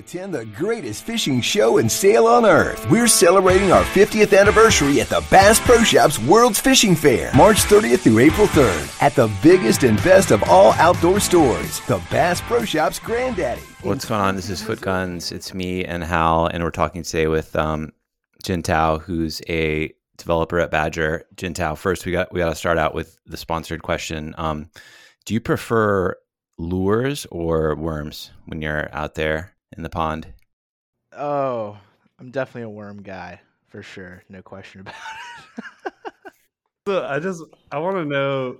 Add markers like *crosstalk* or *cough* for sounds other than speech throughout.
Attend the greatest fishing show and sale on earth. We're celebrating our 50th anniversary at the Bass Pro Shops World's Fishing Fair, March 30th through April 3rd, at the biggest and best of all outdoor stores, the Bass Pro Shops Granddaddy. What's going on? This is Foot Guns. It's me and Hal, and we're talking today with um, Jin Tao, who's a developer at Badger. Jin Tao, first we got we got to start out with the sponsored question. Um, do you prefer lures or worms when you're out there in the pond? Oh, I'm definitely a worm guy for sure. No question about it. So I just I want to know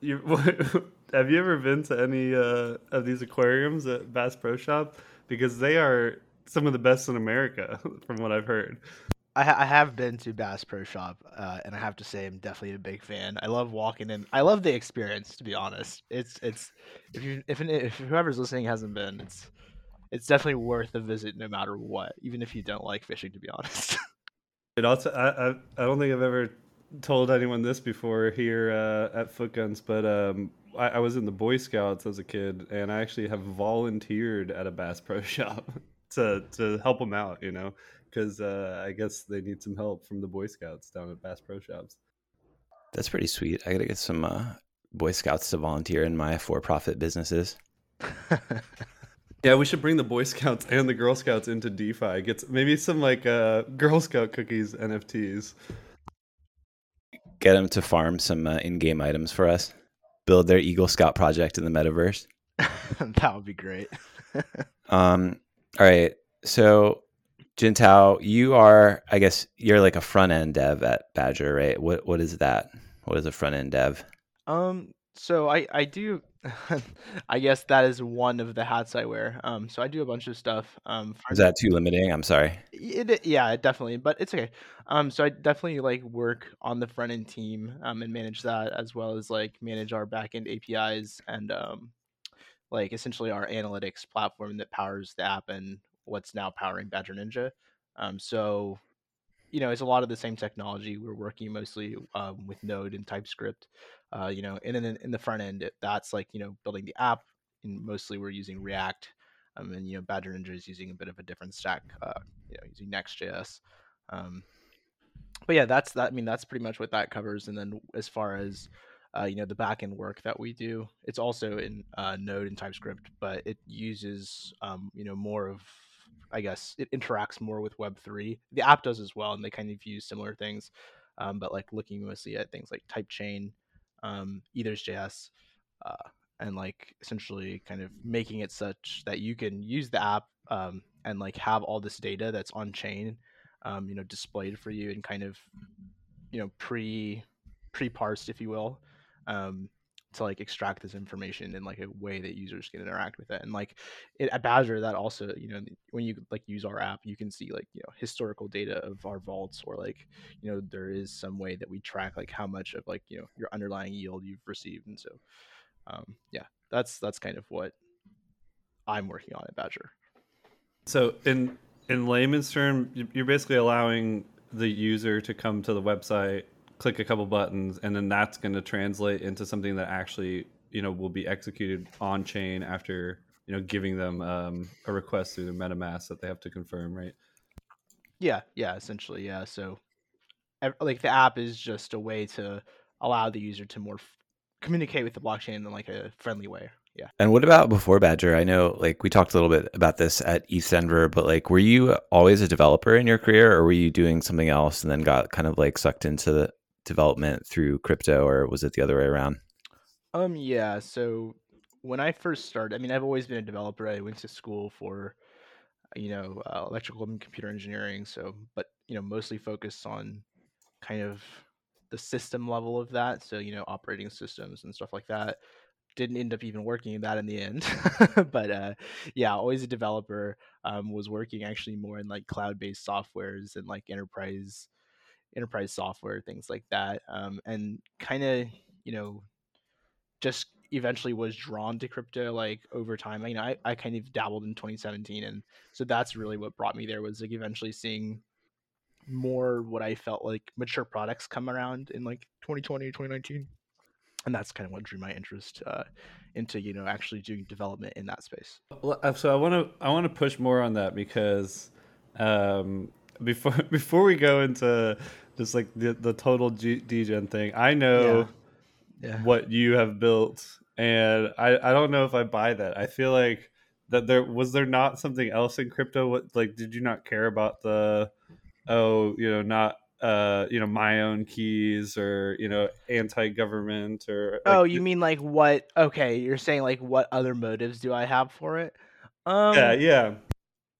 you *laughs* have you ever been to any uh, of these aquariums at Bass Pro Shop because they are some of the best in America *laughs* from what I've heard. I, ha- I have been to Bass Pro Shop, uh, and I have to say I'm definitely a big fan. I love walking in. I love the experience, to be honest. It's it's if you if if whoever's listening hasn't been, it's it's definitely worth a visit no matter what, even if you don't like fishing. To be honest. *laughs* It also I, I I don't think I've ever told anyone this before here uh, at Foot Guns, but um, I, I was in the Boy Scouts as a kid, and I actually have volunteered at a Bass Pro *laughs* Shop to to help them out. You know, because uh, I guess they need some help from the Boy Scouts down at Bass Pro Shops. That's pretty sweet. I got to get some uh, Boy Scouts to volunteer in my for-profit businesses. *laughs* Yeah, we should bring the Boy Scouts and the Girl Scouts into DeFi. Get maybe some like uh, Girl Scout cookies NFTs. Get them to farm some uh, in-game items for us. Build their Eagle Scout project in the metaverse. *laughs* that would be great. *laughs* um, all right. So, Jin Tao, you are, I guess, you're like a front end dev at Badger, right? What What is that? What is a front end dev? Um, so I I do *laughs* I guess that is one of the hats I wear. Um, so I do a bunch of stuff. Um, is that too limiting? I'm sorry. It, yeah, definitely, but it's okay. Um, so I definitely like work on the front end team um, and manage that as well as like manage our back end APIs and um, like essentially our analytics platform that powers the app and what's now powering Badger Ninja. Um, so you know, it's a lot of the same technology. We're working mostly um, with Node and TypeScript. Uh, you know, and then in the front end, that's like you know building the app. And mostly we're using React, um, and you know Badger Ninja is using a bit of a different stack. Uh, you know, using Next.js. Um, but yeah, that's that. I mean, that's pretty much what that covers. And then as far as uh, you know the backend work that we do, it's also in uh, Node and TypeScript, but it uses um, you know more of I guess it interacts more with Web3. The app does as well, and they kind of use similar things. Um, but like looking mostly at things like TypeChain, um, Ethers.js, uh, and like essentially kind of making it such that you can use the app um, and like have all this data that's on chain, um, you know, displayed for you and kind of, you know, pre pre parsed, if you will, um, to like extract this information in like a way that users can interact with it and like it, at badger that also you know when you like use our app you can see like you know historical data of our vaults or like you know there is some way that we track like how much of like you know your underlying yield you've received and so um yeah that's that's kind of what i'm working on at badger. So in in layman's term you're basically allowing the user to come to the website click a couple buttons and then that's going to translate into something that actually you know will be executed on chain after you know giving them um, a request through the metamask that they have to confirm right? Yeah yeah essentially yeah so like the app is just a way to allow the user to more f- communicate with the blockchain in like a friendly way yeah. And what about before badger? I know like we talked a little bit about this at ETHDenver but like were you always a developer in your career or were you doing something else and then got kind of like sucked into the development through crypto or was it the other way around? Um yeah, so when I first started, I mean I've always been a developer. I went to school for you know, uh, electrical and computer engineering, so but you know, mostly focused on kind of the system level of that, so you know, operating systems and stuff like that. Didn't end up even working in that in the end, *laughs* but uh, yeah, always a developer. Um, was working actually more in like cloud-based softwares and like enterprise enterprise software, things like that, um, and kind of you know just eventually was drawn to crypto like over time. I, know, I, I kind of dabbled in 2017, and so that's really what brought me there was like eventually seeing more what I felt like mature products come around in like 2020 2019 and that's kind of what drew my interest uh, into you know actually doing development in that space. Uh, so I want to I want to push more on that because um, before *laughs* before we go into just like the the total G- degen thing, I know Yeah. Yeah. what you have built, and I I don't know if I buy that. I feel like that there was there not something else in crypto. What like did you not care about the oh you know not uh you know my own keys or you know anti-government or like, oh, you mean like what? Okay, you're saying like what other motives do I have for it? Um, yeah yeah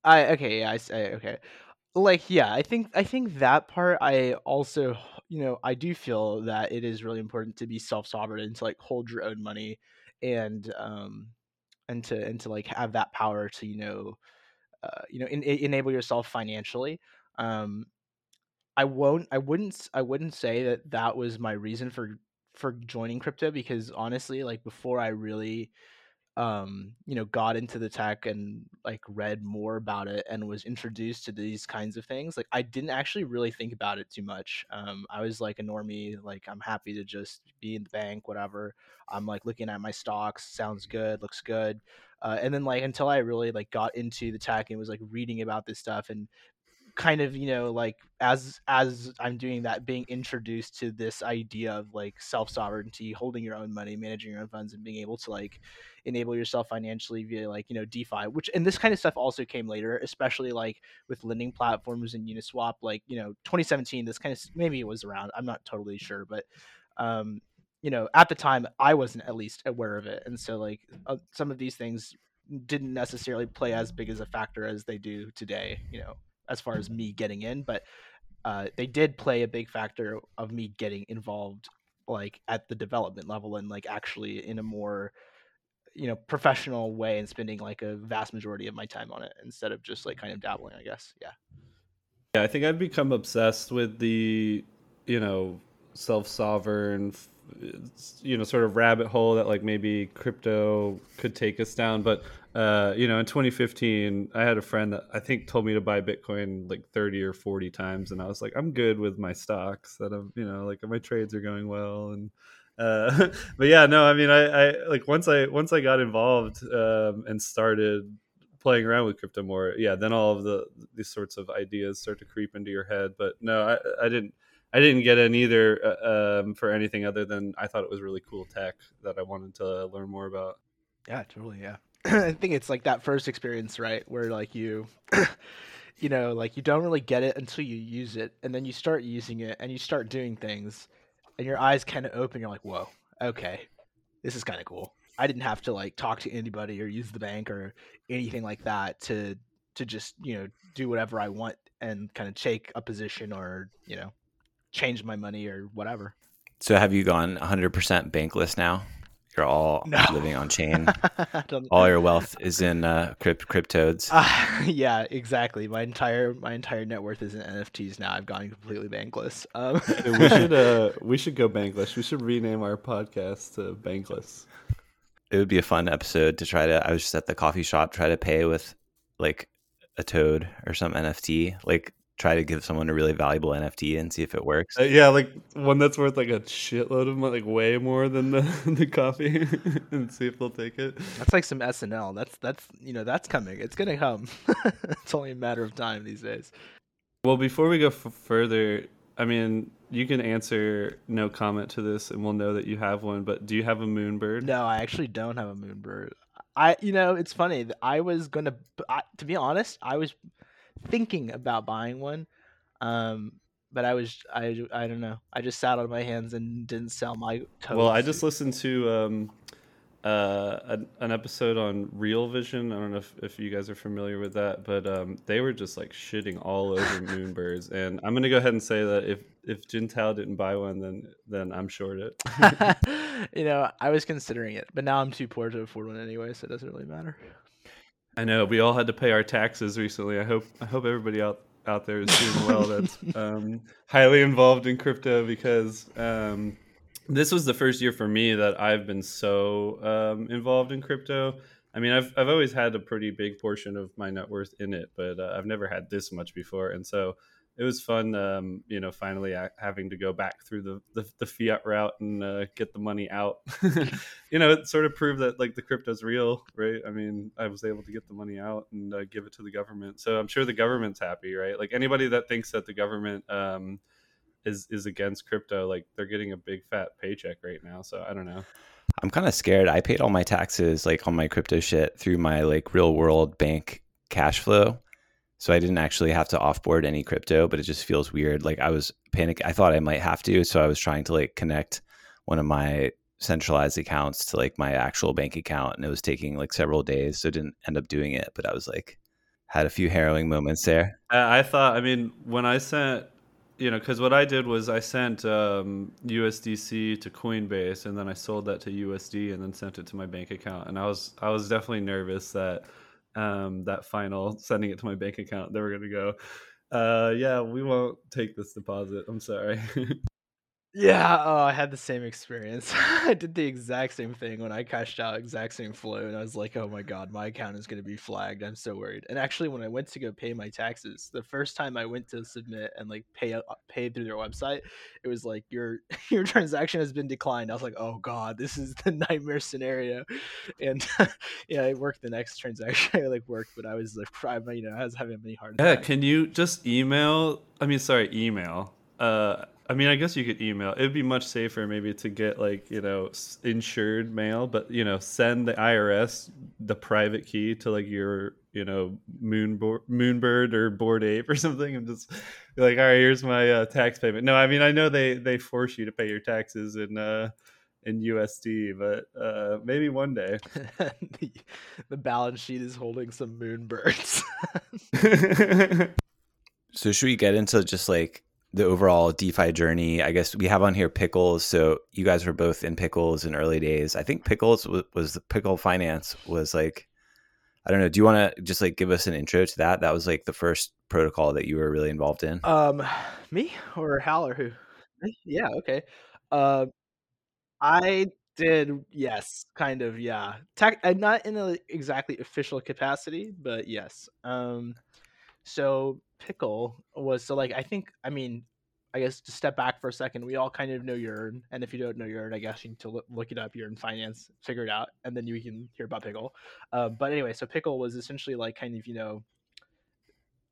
I okay, yeah, I say okay. Like yeah, I think I think that part I also you know, I do feel that it is really important to be self-sovereign and to like hold your own money and um and to and to like have that power to, you know, uh, you know, en- en- enable yourself financially. Um I won't I wouldn't i wouldn't say that that was my reason for for joining crypto because honestly, like before I really um you know got into the tech and like read more about it and was introduced to these kinds of things like i didn't actually really think about it too much um i was like a normie like i'm happy to just be in the bank whatever i'm like looking at my stocks sounds good looks good uh, and then like until i really like got into the tech and was like reading about this stuff and kind of you know like as as i'm doing that being introduced to this idea of like self sovereignty holding your own money managing your own funds and being able to like enable yourself financially via like you know defi which and this kind of stuff also came later especially like with lending platforms and uniswap like you know 2017 this kind of maybe it was around i'm not totally sure but um you know at the time i wasn't at least aware of it and so like uh, some of these things didn't necessarily play as big as a factor as they do today you know as far as me getting in, but uh, they did play a big factor of me getting involved, like at the development level and like actually in a more, you know, professional way and spending like a vast majority of my time on it instead of just like kind of dabbling. I guess, yeah. Yeah, I think I've become obsessed with the, you know, self-sovereign, you know, sort of rabbit hole that like maybe crypto could take us down. But uh, you know, in 2015, I had a friend that I think told me to buy Bitcoin like 30 or 40 times, and I was like, I'm good with my stocks. That I'm, you know, like my trades are going well, and uh, *laughs* but yeah, no, I mean, I, I like once I once I got involved um, and started playing around with crypto more, yeah, then all of the these sorts of ideas start to creep into your head. But no, I, I didn't. I didn't get in either uh, um, for anything other than I thought it was really cool tech that I wanted to learn more about. Yeah, totally. Yeah. *clears throat* I think it's like that first experience, right? Where like you, *clears throat* you know, like you don't really get it until you use it, and then you start using it, and you start doing things, and your eyes kind of open. You're like, whoa, okay, this is kind of cool. I didn't have to like talk to anybody or use the bank or anything like that to to just you know do whatever I want and kind of take a position or you know change my money or whatever. So have you gone 100% bankless now? You're all No. living on chain. *laughs* All your wealth is in uh, crypt- CrypToadz. Uh, *laughs* yeah, exactly. My entire my entire net worth is in NFTs now. I've gone completely bankless. Um, we *laughs* should uh, we should go bankless. We should rename our podcast to Bankless. it would be a fun episode to try to. I was just at the coffee shop, try to pay with like a toad or some NFT. Like try to give someone a really valuable NFT and see if it works. Uh, yeah, like one that's worth like a shitload of money, like way more than the, *laughs* the coffee, *laughs* and see if they'll take it. that's like some SNL. That's that's you know that's coming. It's gonna come. *laughs* it's only a matter of time these days. Well, before we go f- further, I mean, you can answer no comment to this, and we'll know that you have one. But do you have a moonbird? No, I actually don't have a moonbird. I you know it's funny. I was gonna I, to be honest. I was thinking about buying one, um, but I was I I don't know. I just sat on my hands and didn't sell my. Toads. Well, I just listened to um, uh, an, an episode on Real Vision. I don't know if, if you guys are familiar with that, but um, they were just like shitting all over *laughs* moonbirds. And I'm gonna go ahead and say that if if Jintao didn't buy one, then then I'm short it. *laughs* you know, I was considering it, but now I'm too poor to afford one anyway, so it doesn't really matter. I know we all had to pay our taxes recently. I hope I hope everybody out out there is doing well. That's *laughs* um, highly involved in crypto because um, this was the first year for me that I've been so um, involved in crypto. I mean, I've I've always had a pretty big portion of my net worth in it, but uh, I've never had this much before, and so it was fun. Um, you know, finally having to go back through the the, the fiat route and uh, get the money out. *laughs* you know, it sort of proved that like the crypto's real, right? I mean, I was able to get the money out and uh, give it to the government, so I'm sure the government's happy, right? Like anybody that thinks that the government um, is is against crypto, like they're getting a big fat paycheck right now. So I don't know. I'm kind of scared. I paid all my taxes like on my crypto shit through my like real world bank cash flow. So I didn't actually have to offboard any crypto, but it just feels weird. Like I was panic I thought I might have to, so I was trying to like connect one of my centralized accounts to like my actual bank account and it was taking like several days, so I didn't end up doing it, but I was like had a few harrowing moments there. I thought I mean, when I sent you know, because what I did was I sent um, USDC to Coinbase, and then I sold that to USD, and then sent it to my bank account. And I was I was definitely nervous that um, that final sending it to my bank account, they were going to go, uh, yeah, we won't take this deposit. I'm sorry. *laughs* Yeah, oh, I had the same experience. *laughs* I did the exact same thing when I cashed out, exact same flow, and I was like, "Oh my god, my account is going to be flagged." I'm so worried. And actually, when I went to go pay my taxes, the first time I went to submit and like pay uh, pay through their website, it was like your *laughs* your transaction has been declined. I was like, "Oh god, this is the *laughs* nightmare scenario." And yeah, it worked. The next transaction, I like worked, but I was like, you know, I was having many hard. Yeah, can you just email? I mean, sorry, email. Uh, I mean, I guess you could email. It'd be much safer maybe to get like you know insured mail, but you know send the IRS the private key to like your you know moon moonbird or bored ape or *laughs* something, and just be like, all right, here's my uh, tax payment. No, I mean I know they they force you to pay your taxes in uh in USD, but uh maybe one day. *laughs* the, the balance sheet is holding some moonbirds. *laughs* so should we get into just like the overall DeFi journey. I guess we have on here Pickles. So you guys were both in Pickles in early days. I think Pickles was, was the Pickle Finance was like, I don't know. Do you want to just like give us an intro to that? That was like the first protocol that you were really involved in. Um, me or Hal or who? Yeah. Okay. Uh, I did. Yes, kind of. Yeah. Tech, uh, not in an exactly official capacity, but yes. Um, so pickle was so like I think I mean I guess to step back for a second, we all kind of know Yearn, and if you don't know Yearn, I guess you need to look it up. Yearn finance, figure it out, and then you can hear about Pickle. Uh, but anyway, so Pickle was essentially like kind of you know,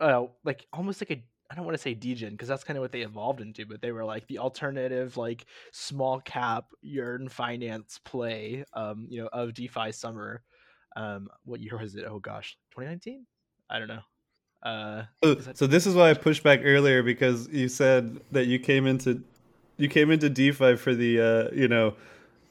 uh, like almost like a I don't want to say degen because that's kind of what they evolved into, but they were like the alternative, like small cap Yearn finance play, um, you know, of DeFi summer. Um, what year was it? Oh gosh, 2019. I don't know. Uh, so, so this is why I pushed back earlier because you said that you came into you came into DeFi for the uh, you know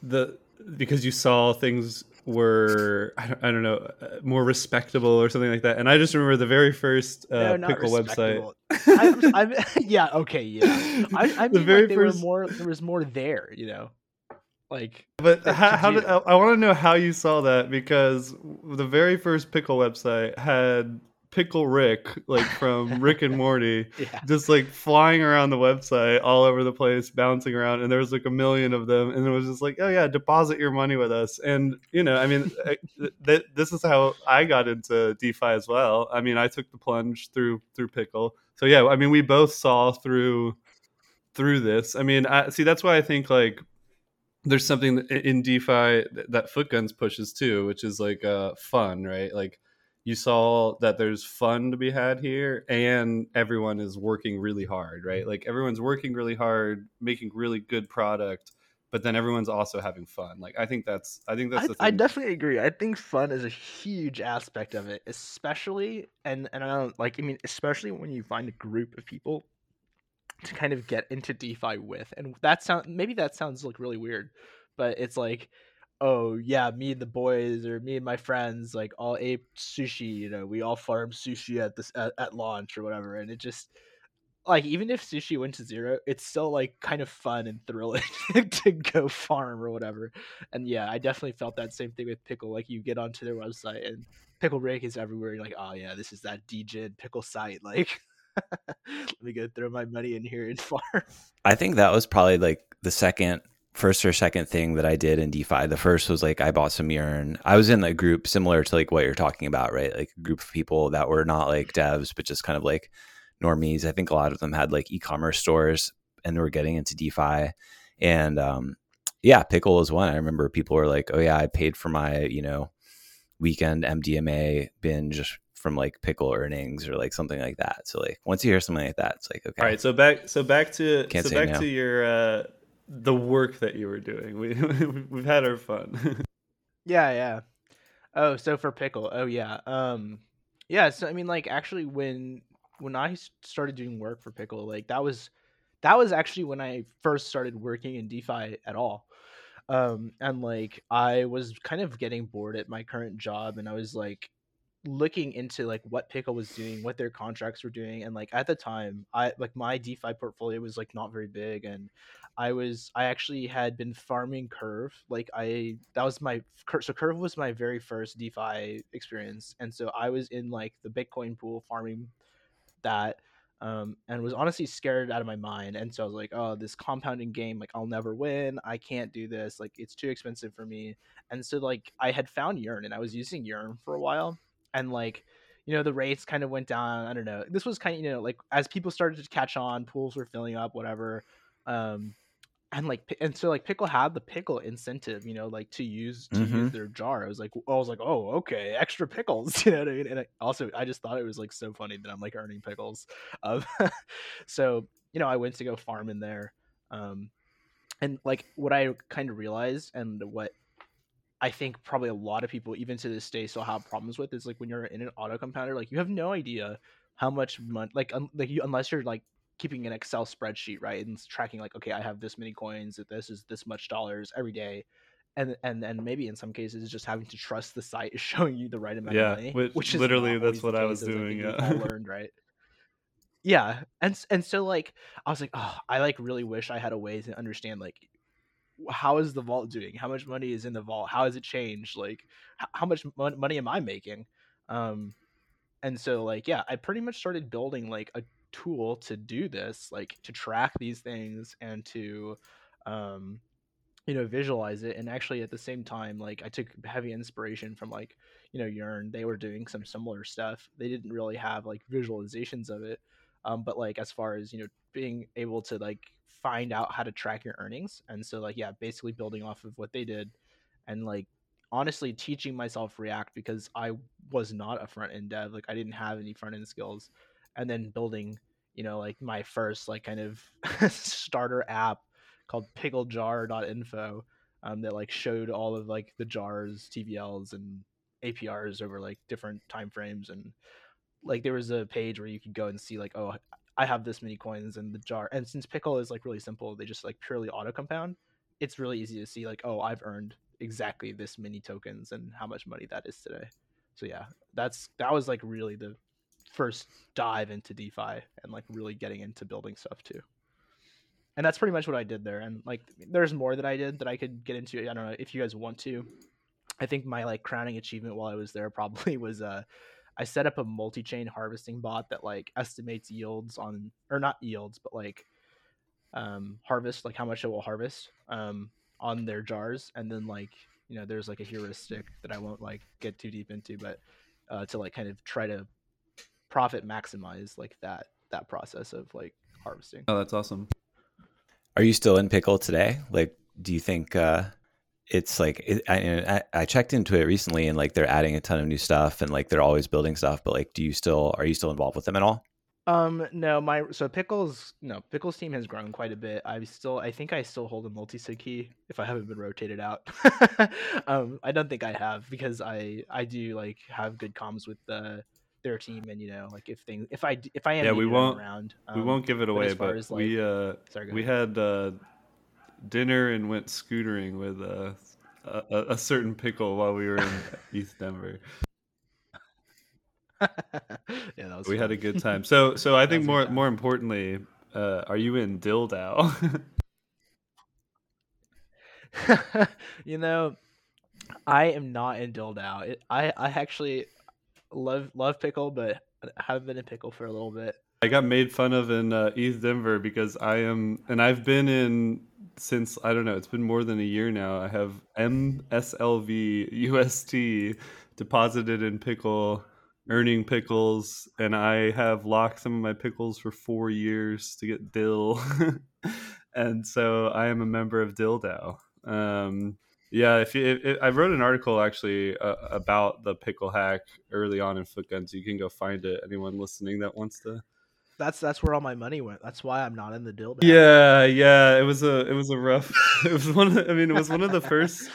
the because you saw things were I don't, I don't know uh, more respectable or something like that. And I just remember the very first uh, no, pickle website. *laughs* I'm, I'm, *laughs* yeah, okay, yeah. I, I mean, the very like first... more. There was more there, you know. Like, but how, how did I, I want to know how you saw that because the very first pickle website had Pickle Rick, like from Rick and Morty, *laughs* yeah. just like flying around the website all over the place, bouncing around. And there was like a million of them. And it was just like, oh, yeah, deposit your money with us. And, you know, I mean, th- this is how I got into DeFi as well. I mean, I took the plunge through through Pickle. So, yeah, I mean, we both saw through through this. I mean, I see that's why I think like there's something in DeFi that Footguns pushes too, which is like uh, fun, right? Like you saw that there's fun to be had here and everyone is working really hard right? Like everyone's working really hard making really good product but then everyone's also having fun. Like i think that's i think that's I, I, definitely agree. I think fun is a huge aspect of it especially and and i don't like i mean especially when you find a group of people to kind of get into defi with and that sound maybe that sounds like really weird but it's like oh yeah, me and the boys or me and my friends like all ate sushi. You know, we all farmed sushi at this at, at launch or whatever, and it just like even if sushi went to zero, it's still like kind of fun and thrilling *laughs* to go farm or whatever. And yeah, I definitely felt that same thing with pickle. Like you get onto their website and pickle Rick is everywhere. You're like, oh yeah, this is that degen pickle site. *laughs* Like, let me go throw my money in here and *laughs* farm. I think that was probably like the second first or second thing that I did in DeFi. The first was like I bought some Yearn. I was in a group similar to like what you're talking about, right? Like a group of people that were not like devs, but just kind of like normies. I think a lot of them had like e-commerce stores and they were getting into DeFi. And um, yeah, Pickle was one. I remember people were like, "Oh yeah, I paid for my you know weekend MDMA binge from like Pickle earnings or like something like that." So like once you hear something like that, it's like okay. All right, so back so back to Can't so back no. to your uh, the work that you were doing. We *laughs* we've had our fun. *laughs* Yeah, yeah. Oh, so for pickle. Oh, yeah. Um, yeah. So I mean, like, actually, when when I started doing work for pickle, like that was that was actually when I first started working in DeFi at all. Um, and like I was kind of getting bored at my current job, and I was like looking into like what pickle was doing, what their contracts were doing, and like at the time, I like my DeFi portfolio was like not very big, and I was I actually had been farming Curve. Like I that was my so Curve was my very first DeFi experience, and so I was in like the Bitcoin pool farming that, um, and was honestly scared out of my mind. And so I was like, oh, this compounding game, like I'll never win. I can't do this. Like it's too expensive for me. And so like I had found Yearn, and I was using Yearn for a while, and like you know the rates kind of went down. I don't know. This was kind of you know like as people started to catch on, pools were filling up, whatever. Um, and like and so like pickle had the pickle incentive you know like to use to use Mhm. their jar. I was like i was like oh okay extra pickles *laughs* you know what i mean? And I, also i just thought it was like so funny that i'm like earning pickles. Um, *laughs* so you know i went to go farm in there um and like what i kind of realized and what i think probably a lot of people even to this day still have problems with is like when you're in an auto compounder like you have no idea how much money like un- like you unless you're like keeping an Excel spreadsheet, right, and tracking like, okay, I have this many coins, this is this much dollars every day, and and and maybe in some cases just having to trust the site *laughs* is showing you the right amount Yeah, of money, which- which is literally that's what I was case, as think doing, we've yeah. *laughs* learned, right? Yeah, and and so like I was like, oh, I like really wish I had a way to understand like how is the vault doing? How much money is in the vault? How has it changed? Like how much mon- money am I making? Um, and so like yeah i pretty much started building like a tool to do this like to track these things and to um you know visualize it and actually at the same time like i took heavy inspiration from like you know yearn. They were doing some similar stuff. They didn't really have like visualizations of it um but like as far as you know being able to like find out how to track your earnings and so like yeah basically building off of what they did and like honestly teaching myself react because i was not a front end dev like i didn't have any front end skills and then building you know like my first like kind of *laughs* starter app called picklejar.info um, that like showed all of like the jars tvls and aprs over like different time frames. And like there was a page where you could go and see like oh i have this many coins in the jar. And since pickle is like really simple they just like purely auto compound it's really easy to see like oh i've earned exactly this many tokens and how much money that is today. So yeah that's that was like really the first dive into defi and like really getting into building stuff too. And that's pretty much what i did there. And like there's more that i did that i could get into. I don't know if you guys want to. I think my like crowning achievement while i was there *laughs* probably was uh i set up a multi-chain harvesting bot that like estimates yields on or not yields but like um harvest like how much it will harvest um on their jars. And then like you know there's like a heuristic that i won't like get too deep into but uh to like kind of try to profit maximize like that that process of like harvesting Oh, that's awesome. Are you still in pickle today? Like, do you think uh, it's like it, I, I I checked into it recently, and like they're adding a ton of new stuff, and like they're always building stuff. But like, do you still are you still involved with them at all? Um, no, my so pickles no pickles team has grown quite a bit. I still I think I still hold a multi sig key if I haven't been rotated out. *laughs* um, I don't think I have because I I do like have good comms with the their team and you know like if things if i if I am Yeah, we won't- around we um, won't give it but away, as far but as, we uh sorry, we had uh dinner and went scootering with uh, a, a, certain pickle while we were in *laughs* ETHDenver. *laughs* yeah that was We had a good time. So so I *laughs* think more more importantly, uh, are you in Dill DAO? you know, I am not in Dill DAO. It, I I actually love love pickle, but I haven't been in pickle for a little bit. I got made fun of in uh, ETHDenver because I am, and I've been in since I don't know. It's been more than a year now. I have MSLV UST deposited in pickle earning pickles, and I have locked some of my pickles for four years to get dill, *laughs* and so I am a member of Dill DAO. Um, yeah, if, you, if, I wrote an article actually uh, about the pickle hack early on in Footguns, you can go find it. Anyone listening that wants to. That's that's where all my money went. That's why I'm not in the deal. Yeah, yeah. It was a it was a rough. *laughs* it was one. Of I mean, it was one of the first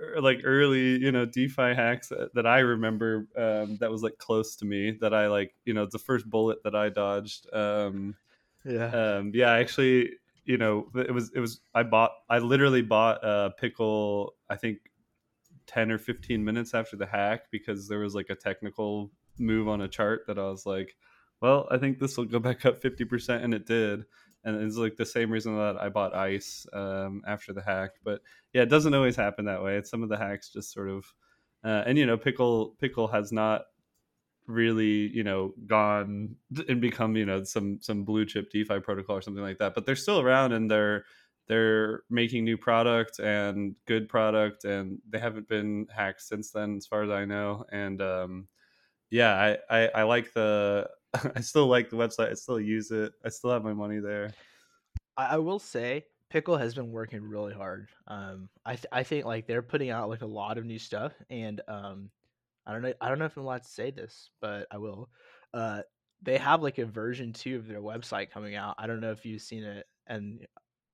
er, like early you know DeFi hacks that I remember. Um, that was like close to me. That I like you know the first bullet that I dodged. Um, yeah. Um, yeah. Actually, you know, it was it was I bought I literally bought a pickle I think 10 or 15 minutes after the hack because there was like a technical move on a chart that I was like, well, I think this will go back up 50% and it did. And it's like the same reason that I bought ice um, after the hack. But yeah, it doesn't always happen that way. It's some of the hacks just sort of, uh, and you know, pickle pickle has not really you know gone *laughs* and become you know some some blue chip defi protocol or something like that but they're still around and they're they're making new product and good product and they haven't been hacked since then as far as i know and um yeah i i, I like the *laughs* i still like the website i still use it i still have my money there. I, will say pickle has been working really hard um i th- i think like they're putting out like a lot of new stuff and um I don't know. I don't know if I'm allowed to say this, but I will. Uh, they have like a version two of their website coming out. I don't know if you've seen it, and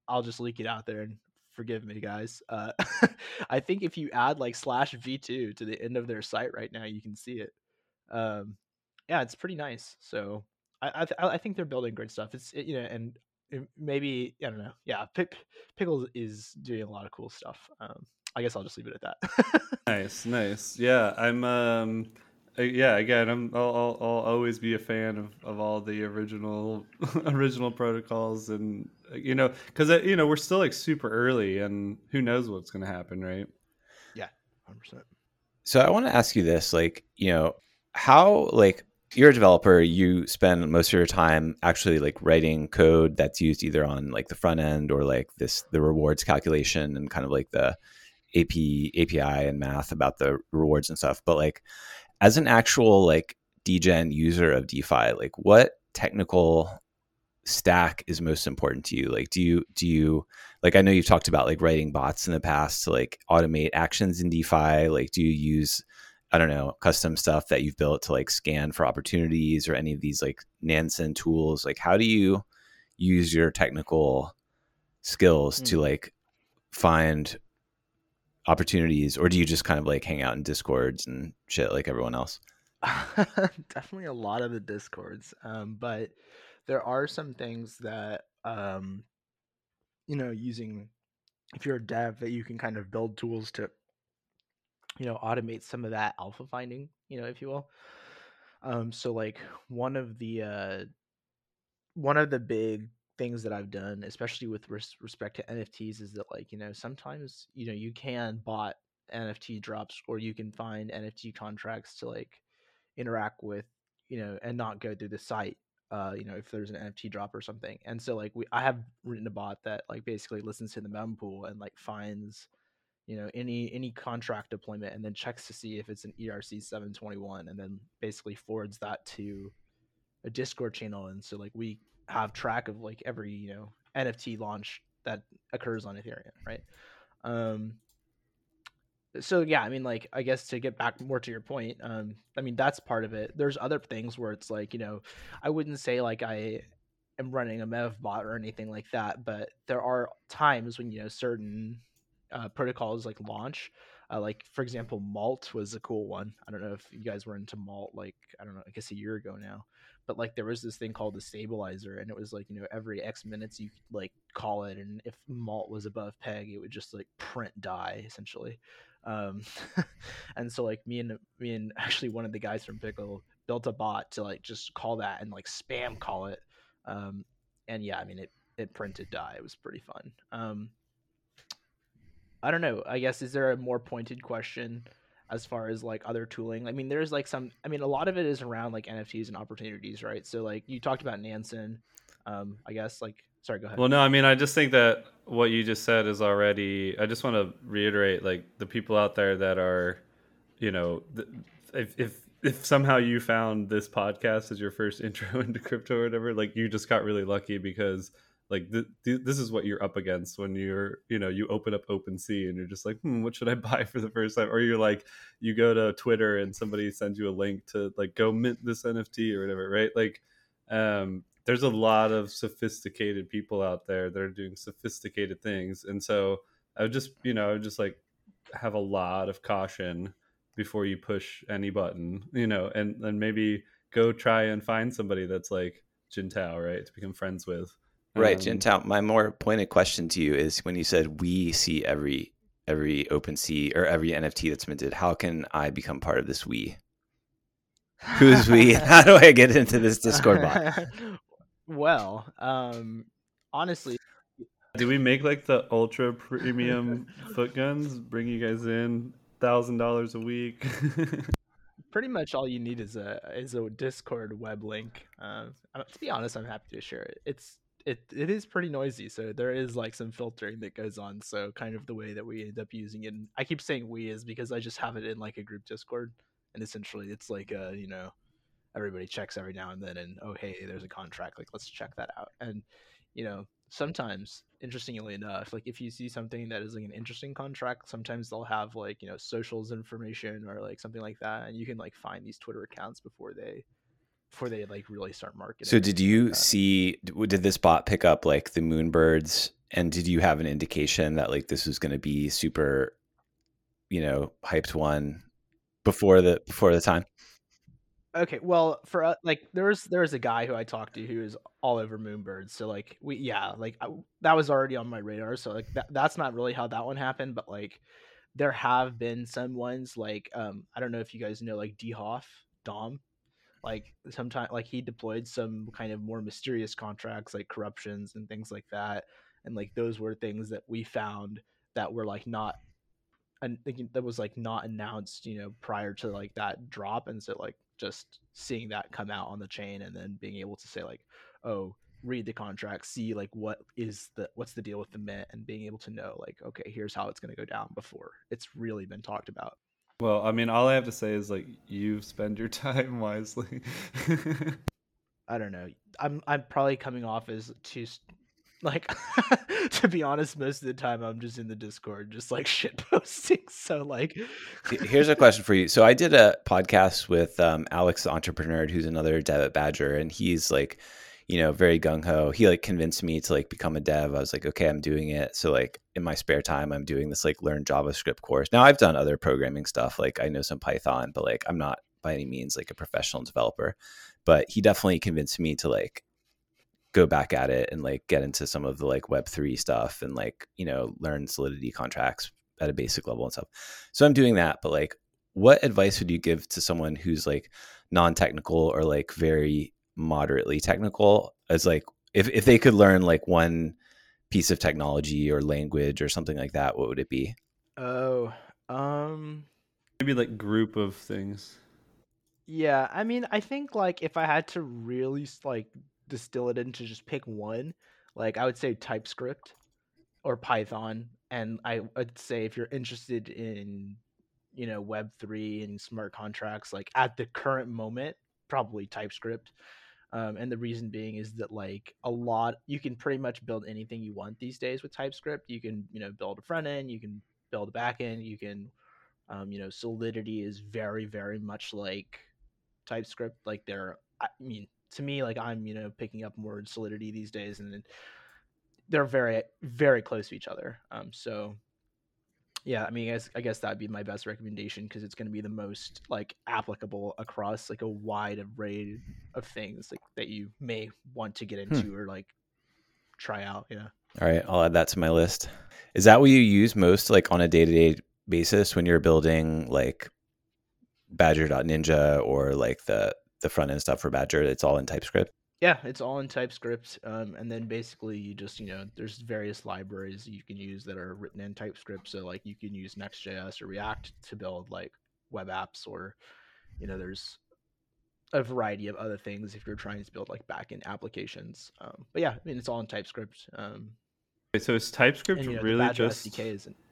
I'll just leak it out there and forgive me, guys. Uh, *laughs* I think if you add like slash v2 to the end of their site right now, you can see it. Um, yeah, it's pretty nice. So I I, th- I think they're building great stuff. It's it, you know, and maybe I don't know. Yeah, Pick, Pickles is doing a lot of cool stuff. Um, I guess I'll just leave it at that. *laughs* nice, nice. Yeah, I'm. um yeah, again, I'm. I'll, I'll, I'll, always be a fan of, of all the original *laughs* original protocols, and you know, because uh, you know we're still like super early, and who knows what's going to happen, right? Yeah, hundred percent. So I want to ask you this, like, you know, how like you're a developer, you spend most of your time actually like writing code that's used either on like the front end or like this the rewards calculation and kind of like the AP API and math about the rewards and stuff. But like as an actual like degen user of DeFi, like what technical stack is most important to you? Like do you do you like I know you've talked about like writing bots in the past to like automate actions in DeFi. Like do you use I don't know, custom stuff that you've built to like scan for opportunities or any of these like Nansen tools? Like how do you use your technical skills mm. to like find opportunities or do you just kind of like hang out in discords and shit like everyone else? *laughs* Definitely a lot of the discords um, but there are some things that um, you know using if you're a dev that you can kind of build tools to you know automate some of that alpha finding you know if you will. Um, so like one of the uh, one of the big things that I've done, especially with res- respect to NFTs, is that like you know sometimes you know you can bot NFT drops or you can find NFT contracts to like interact with you know and not go through the site. Uh, you know, if there's an NFT drop or something, and so like we, I have written a bot that like basically listens to the mempool and like finds, you know, any any contract deployment and then checks to see if it's an ERC 721 and then basically forwards that to a Discord channel, and so like we have track of like every you know NFT launch that occurs on Ethereum, right? Um, so yeah, I mean, like I guess to get back more to your point, um, I mean that's part of it. There's other things where it's like you know, I wouldn't say like I am running a Mev bot or anything like that, but there are times when you know certain uh, protocols like launch. Uh, like for example, Malt was a cool one. I don't know if you guys were into Malt like I don't know, I guess a year ago now but like there was this thing called the stabilizer and it was like you know every x minutes you could like call it and if malt was above peg it would just like print DAI essentially. Um *laughs* and so like me and me and *laughs* actually one of the guys from pickle built a bot to like just call that and like spam call it. Um and yeah i mean it it printed DAI it was pretty fun. Um i don't know i guess is there a more pointed question as far as like other tooling. I mean, there's like some. I mean, a lot of it is around like NFTs and opportunities, right? So like you talked about Nansen. Um, I guess like sorry, go ahead. Well, no, I mean, I just think that what you just said is already. I just want to reiterate, like the people out there that are, you know, if if if somehow you found this podcast as your first *laughs* intro into crypto or whatever, like you just got really lucky because like th- th- this is what you're up against when you're you know you open up OpenSea and you're just like hmm, what should I *laughs* buy for the first time? Or you're like you go to Twitter and somebody sends you a link to like go mint this NFT or whatever right? Like um there's a lot of sophisticated people out there that are doing sophisticated things. And so I would just you know I would just like have a lot of caution before you push any button you know and and maybe go try and find somebody that's like Jintao right to become friends with Right, um, Jintao. My more pointed question to you is when you said we see every every OpenSea or every NFT that's minted, how can I become part of this we? Who's we? *laughs* How do I get into this Discord bot? *laughs* well, um, honestly, Do we make like the ultra premium foot guns? Bring you guys in thousand dollars a week. *laughs* pretty much all you need is a is a Discord web link. Um, uh, to be honest, I'm happy to share it. It's it it is pretty noisy, so there is like some filtering that goes on. So kind of the way that we end up using it. And I keep saying we is because I just have it in like a group Discord, and essentially it's like a you know everybody checks every now and then, and oh hey, there's a contract, like let's check that out. And you know sometimes interestingly enough like if you see something that is like an interesting contract sometimes they'll have like you know socials information or like something like that and you can like find these twitter accounts before they before they like really start marketing So did you uh, see did this bot pick up like the moonbirds and did you have an indication that like this was going to be super you know hyped one before the before the time? Okay, well, for uh, like there was there was a guy who I talked to who is all over Moonbirds. So like we yeah, like I, that was already on my radar. So like that that's not really how that one happened, but like there have been some ones like um I don't know if you guys know like D Hoff Dom, like sometimes like he deployed some kind of more mysterious contracts like corruptions and things like that, and like those were things that we found that were like not and that was like not announced you know prior to like that drop and so like just seeing that come out on the chain and then being able to say like oh read the contract see like what is the what's the deal with the mint and being able to know like okay here's how it's going to go down before it's really been talked about well, I mean, all I have to say is like you spend your *laughs* time wisely. i don't know i'm i'm probably coming off as too like *laughs* to be honest most of the time i'm just in the discord just like *laughs* shit posting so like Here's a question for you. So I did a podcast with um, Alex, the entrepreneur, who's another dev at Badger, and he's like, you know, very gung ho. He like convinced me to like become a dev. I was like, okay, I'm doing it. So like in my spare time, I'm doing this like learn JavaScript course. Now I've done other programming stuff. Like I know some Python, but like I'm not by any means like a professional developer. But he definitely convinced me to like go back at it and like get into some of the like web 3 stuff and like you know learn solidity contracts at a basic level and stuff so i'm doing that but like what advice would you give to someone who's like non-technical or like very moderately technical as like if, if they could learn like one piece of technology or language or something like that what would it be oh um Maybe like group of things. Yeah, I mean, I think like if I had to really like distill it into just pick one, like I would say TypeScript or Python, and I would say if you're interested in, you know, Web three and smart contracts, like at the current moment, probably TypeScript. Um, and the reason being is that like a lot, you can pretty much build anything you want these days with TypeScript. You can, you know, build a front end, you can build a back end, you can um, you know, Solidity is very, very much like TypeScript. Like they're, I mean, to me, like I'm, you know, picking up more Solidity these days, and they're very, very close to each other. Um, so yeah, I mean, I guess, I guess that'd be my best recommendation because it's going to be the most like applicable across like a wide array of things like that you may want to get hmm. into or like try out. Yeah. all right i'll add that to my list is that what you use most like on a day-to-day basis when you're building like badger.ninja or like the the front end stuff for badger it's all in typescript Yeah, it's all in TypeScript, um, and then basically you just you know there's various libraries you can use that are written in TypeScript. So like you can use Next.js or React to build like web apps, or you know there's a variety of other things if you're trying to build like backend applications. Um, but yeah, I mean it's all in TypeScript. Um, Okay, so is TypeScript and you know, really just.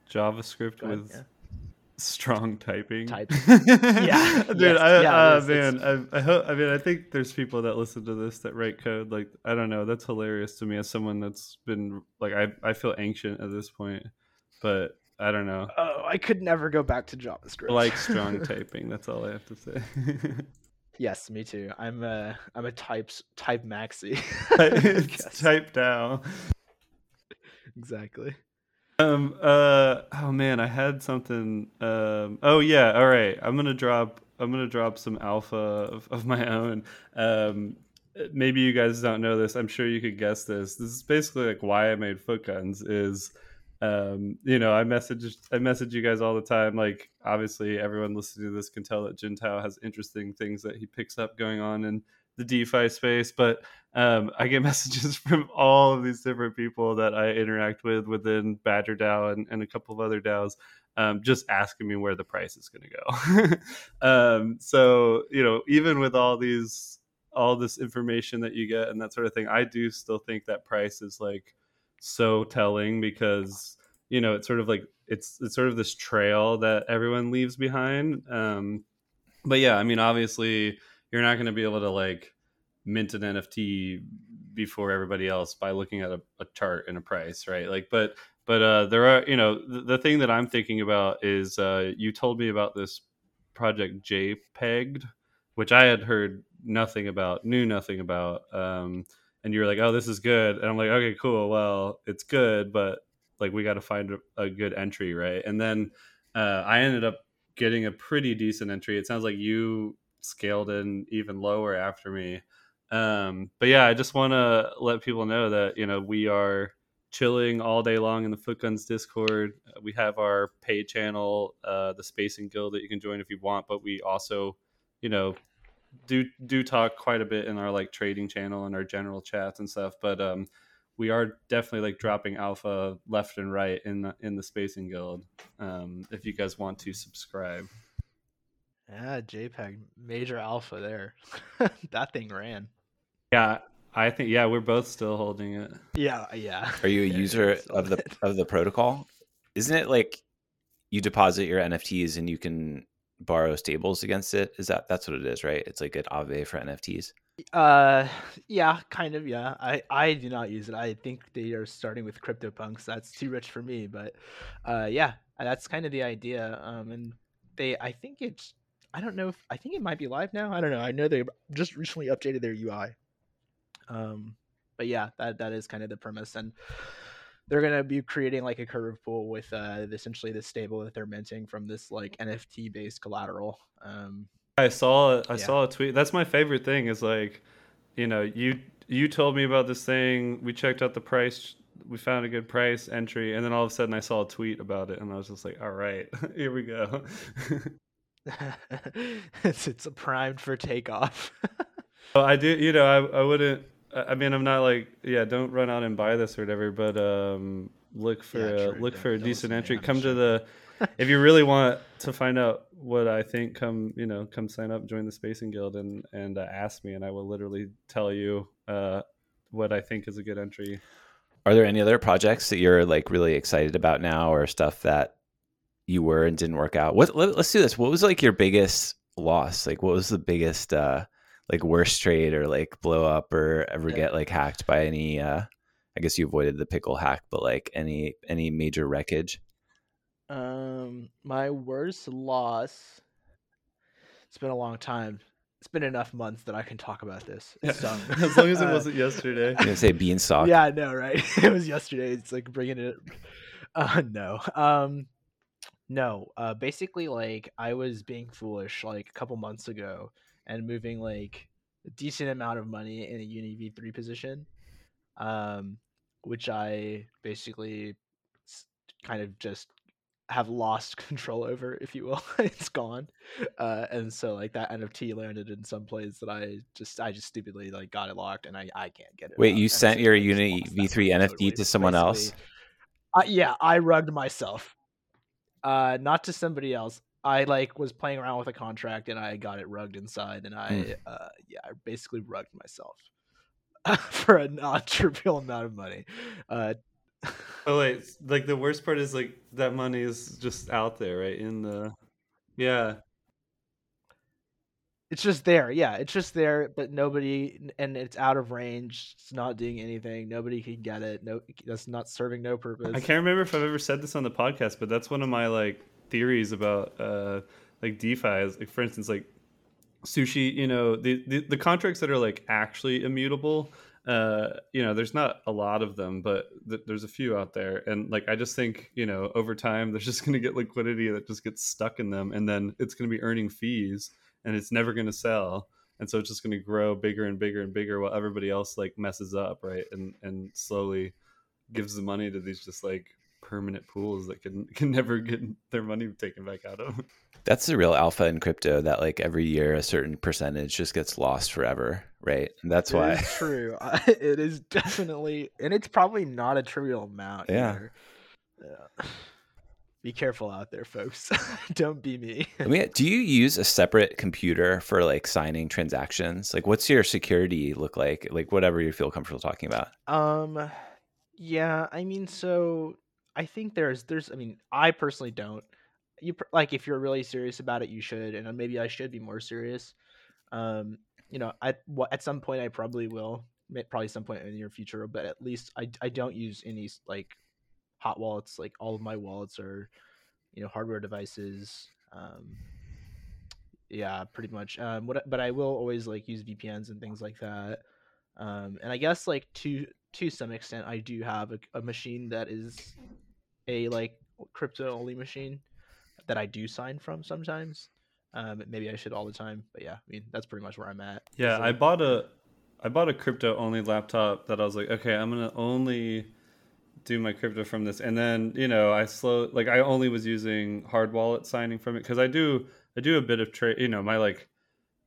JavaScript ahead, with yeah. Strong typing. *laughs* Yeah. dude. Yes. I, Yeah, uh, is. Man, I, I hope. I mean, I think there's people that listen to this that write code. Like, I don't know. That's hilarious to me as someone that's been like, I, I feel ancient at this point, but I don't know. Oh, I could never go back to JavaScript. Like *laughs* strong typing. That's all I have to say. *laughs* yes, me too. I'm a I'm a types type maxi. type down. exactly. Um. Uh. Oh man, I had something. Um. Oh yeah. All right. I'm gonna drop. I'm gonna drop some alpha of, of my own. Um. Maybe you guys don't know this. I'm sure you could guess this. This is basically like why I made foot guns. Is um. You know, I message. I message you guys all the time. Like obviously, everyone listening to this can tell that Jintao has interesting things that he picks up going on in the DeFi space, but um, I get *laughs* messages from all of these different people that I interact with within Badger DAO and, and a couple of other DAOs, um, just asking me where the price is going to go. *laughs* um, so you know, even with all these, all this information that you get and that sort of thing, I do still think that price is like so telling because you know it's sort of like it's it's sort of this trail that everyone leaves behind. Um, but yeah, I mean, obviously you're not going to be able to like mint an NFT before everybody else by looking at a, a chart and a price, right? Like, but but uh, there are you know the, the thing that I'm thinking about is uh, you told me about this project JPEG'd, which I had heard nothing about, knew nothing about, um, and you were like, oh, this is good, and I'm like, okay, cool, well, it's good, but like we got to find a, a good entry, right? And then uh, I ended up getting a pretty decent entry. It sounds like you scaled in even lower after me. Um, but yeah, I just want to let people know that you know we are chilling all day long in the Footguns Discord. Uh, We have our paid channel, uh, the Spacing Guild that you can join if you want. But we also, you know, do do talk quite a bit in our like trading channel and our general chats and stuff. But um, we are definitely like dropping alpha left and right in the in the Spacing Guild. Um, if you guys want to subscribe. Yeah, JPEG major alpha there. *laughs* that thing ran. Yeah, I think yeah, we're both still holding it. Yeah, yeah. Are you a *laughs* Yeah, user of the solid. of the protocol? Isn't it like you deposit your NFTs and you can borrow stables against it? Is that that's what it is, right? It's like an Aave for NFTs. Uh, yeah, kind of. Yeah, I I do not use it. I think they are starting with CryptoPunks. That's too rich for me. But, uh, yeah, that's kind of the idea. Um, and they, I think it's, I don't know if I think it might be live now. I don't know. I know they just recently updated their UI. Um, but yeah, that that is kind of the premise, and they're gonna be creating like a curve pool with uh essentially the stable that they're minting from this like NFT based collateral. Um, I saw I Yeah. saw a tweet. That's my favorite thing is like, you know, you you told me about this thing. We checked out the price. We found a good price entry, and then all of a sudden I saw a tweet about it, and I was just like, all right, *laughs* here we go. *laughs* it's it's primed for takeoff. *laughs* Well, I do, you know, I I wouldn't. I I mean, I'm not like, yeah, don't run out and buy this or whatever, but um, look for Yeah, a, true. look Don't- for a decent listen to me, entry. Come sure. to the if you really want to find out what I think, come you know, come sign up, join the Spacing Guild, and and uh, ask me, and I will literally tell you uh, what I think is a good entry. Are there any other projects that you're like really excited about now, or stuff that you were and didn't work out? What let, let's do this. What was like your biggest loss? Like, what was the biggest uh like worst trade or like blow up or ever Yeah. get like hacked by any? uh I guess you avoided the pickle hack, but like any any major wreckage? um, my worst loss. It's been a long time. It's been enough months that I can talk about this. *laughs* It's *laughs* as long as it Uh, wasn't yesterday. *laughs* I'm gonna say beanstalk. Yeah, I know, right? it was yesterday. It's like bringing it. Uh, no, um, no. Uh, basically, like I was being foolish like a couple months ago and moving like a decent amount of money in a Uni V three position, um, which I basically kind of just have lost *laughs* control over, if you will. *laughs* it's gone, uh, and so like that NFT landed in some place that I just I just stupidly like got it locked, and I I can't get it. Wait, out, you and sent so your I just Unity lost that V3 NFT totally. to someone else? Uh, yeah, I rugged myself. Uh, not to somebody else. I like was playing around with a contract and I got it rugged inside, and I Hmm. uh, yeah, I basically rugged myself *laughs* for a non-trivial amount of money. Uh, oh wait, *laughs* like the worst part is like that money is just out there, right? In the yeah. It's just there, yeah. It's just there, but nobody, and it's out of range. It's not doing anything. Nobody can get it. No, that's not serving no purpose. I can't remember if I've ever said this on the podcast, but that's one of my like theories about uh like DeFi. Is like for instance, like sushi. You know, the the, the contracts that are like actually immutable. Uh, you know, there's not a lot of them, but th- there's a few out there, and like I just think you know over time *laughs* there's just going to get liquidity that just gets stuck in them, and then it's going to be earning fees and it's never going to sell and so it's just going to grow bigger and bigger and bigger while everybody else like messes up right and and slowly gives the money to these just like permanent pools that can can never get their money taken back out of. That's the real alpha in crypto that like every year a certain percentage just gets lost forever right? And that's it why true. *laughs* It is definitely and it's probably not a trivial amount yeah, yeah be careful out there, folks. *laughs* Don't be me. I mean, do you use a separate computer for like signing transactions? Like, what's your security look like? Like, whatever you feel comfortable talking about. Um, yeah. I mean, so I think there's there's. I mean, I personally don't. You like if you're really serious about it, you should, and maybe I should be more serious. Um, you know, at at some point I probably will, probably some point in the near future, but at least I I don't use any like hot wallets. Like all of my wallets are, you know, hardware devices. Um, yeah, pretty much. Um, what, but I will always like use VPNs and things like that. Um, and I guess like to to some extent, I do have a, a machine that is a like crypto only machine that I do sign from sometimes. Um, maybe I should all the time, but yeah, I mean that's pretty much where I'm at. Yeah, so, I bought a I bought a crypto only laptop that I was like, okay, I'm gonna only do my crypto from this. And then you know i slow like i only was using hard wallet signing from it because i do i do a bit of trade you know my like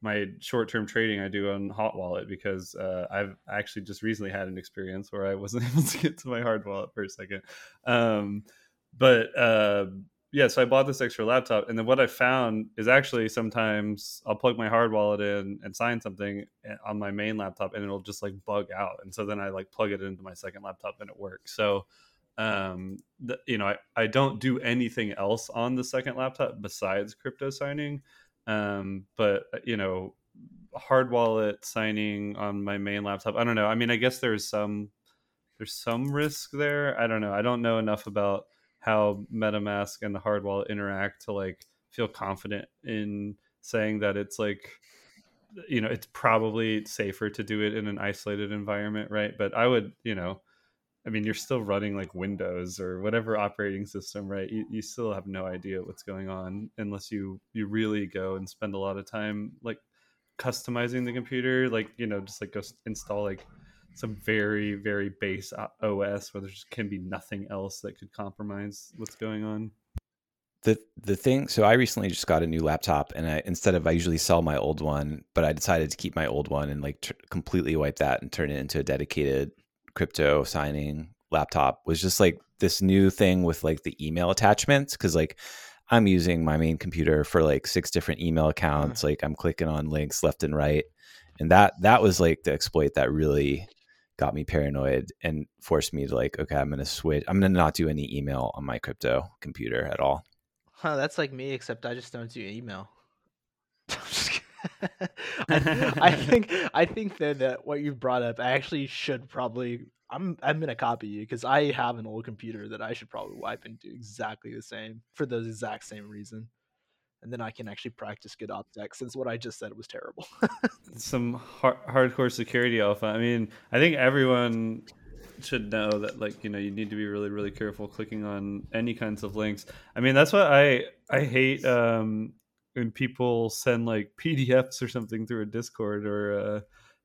my short-term trading i do on hot wallet because uh, i've actually just recently had an experience where i wasn't *laughs* able to get to my hard wallet for a second. Um, but uh, yeah so i bought this extra laptop and then what i found is actually sometimes i'll plug my hard wallet in and sign something eh, on my main laptop and it'll just like bug out and so then i like plug it into my second laptop and it works. So um the, you know I, I don't do anything else on the second laptop besides crypto signing um but uh, you know hard wallet signing on my main laptop i don't know. I mean i guess there's some there's some risk there. I don't know. I don't know enough about how MetaMask and the hard wallet interact to like feel confident in saying that it's like you know it's probably safer to do it in an isolated environment right? But i would you know i mean you're still running like windows or whatever operating system right? You, you still have no idea what's going on unless you you really go and spend a lot of time like customizing the computer like you know just like go install like some very very base OS where there can be nothing else that could compromise what's going on. The the thing, so I recently just got a new laptop, and I instead of I usually sell my old one, but I decided to keep my old one and like t- completely wipe that and turn it into a dedicated crypto signing laptop. Was just like this new thing with like the email attachments because like I'm using my main computer for like six different email accounts. Like I'm clicking on links left and right, and that that was like the exploit that really got me paranoid and forced me to like, okay, I'm gonna switch. I'm gonna not do any email on my crypto computer at all. Huh? That's like me, except I just don't do email. *laughs* *laughs* I, I, *laughs* think I think that, that what you brought up, I actually should probably. I'm I'm gonna copy you because I have an old computer that I should probably wipe and do exactly the same for the exact same reason and then I can actually practice good OpSec since what I just said was terrible. *laughs* Some hard, hardcore security alpha. I mean, I think everyone should know that like you know you need to be really really careful clicking on any kinds of links. I mean, that's what I I hate um, when people send like PDFs or something through a Discord or uh,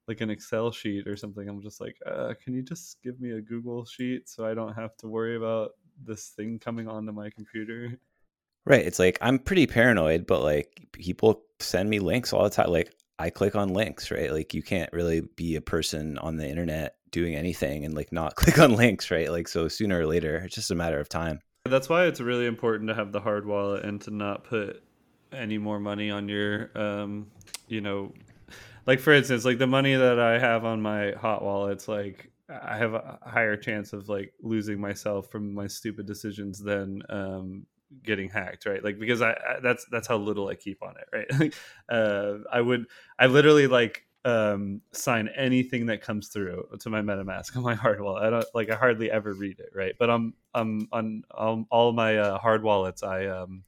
like an Excel sheet or something. I'm just like, uh, can you just give me a Google sheet so I don't have to worry about this thing coming onto my computer? *laughs* Right. It's like I'm pretty paranoid, but like people send me links all the time. Like I click on links, right? Like you can't really be a person on the internet doing anything and like not *laughs* click on links, right? Like so sooner or later, it's just a matter of time. That's why it's really important to have the hard wallet and to not put any more money on your um you know like for instance like the money that i have on my hot wallet's like I have a higher chance of like losing myself from my stupid decisions than um, getting hacked, right? Like because I, I, that's that's how little I keep on it, right? *laughs* uh, I would I literally like um, sign anything that comes through to my MetaMask on my *laughs* hard wallet. I don't like I hardly ever read it, right? But I'm I'm on um, all my uh, hard wallets. I um,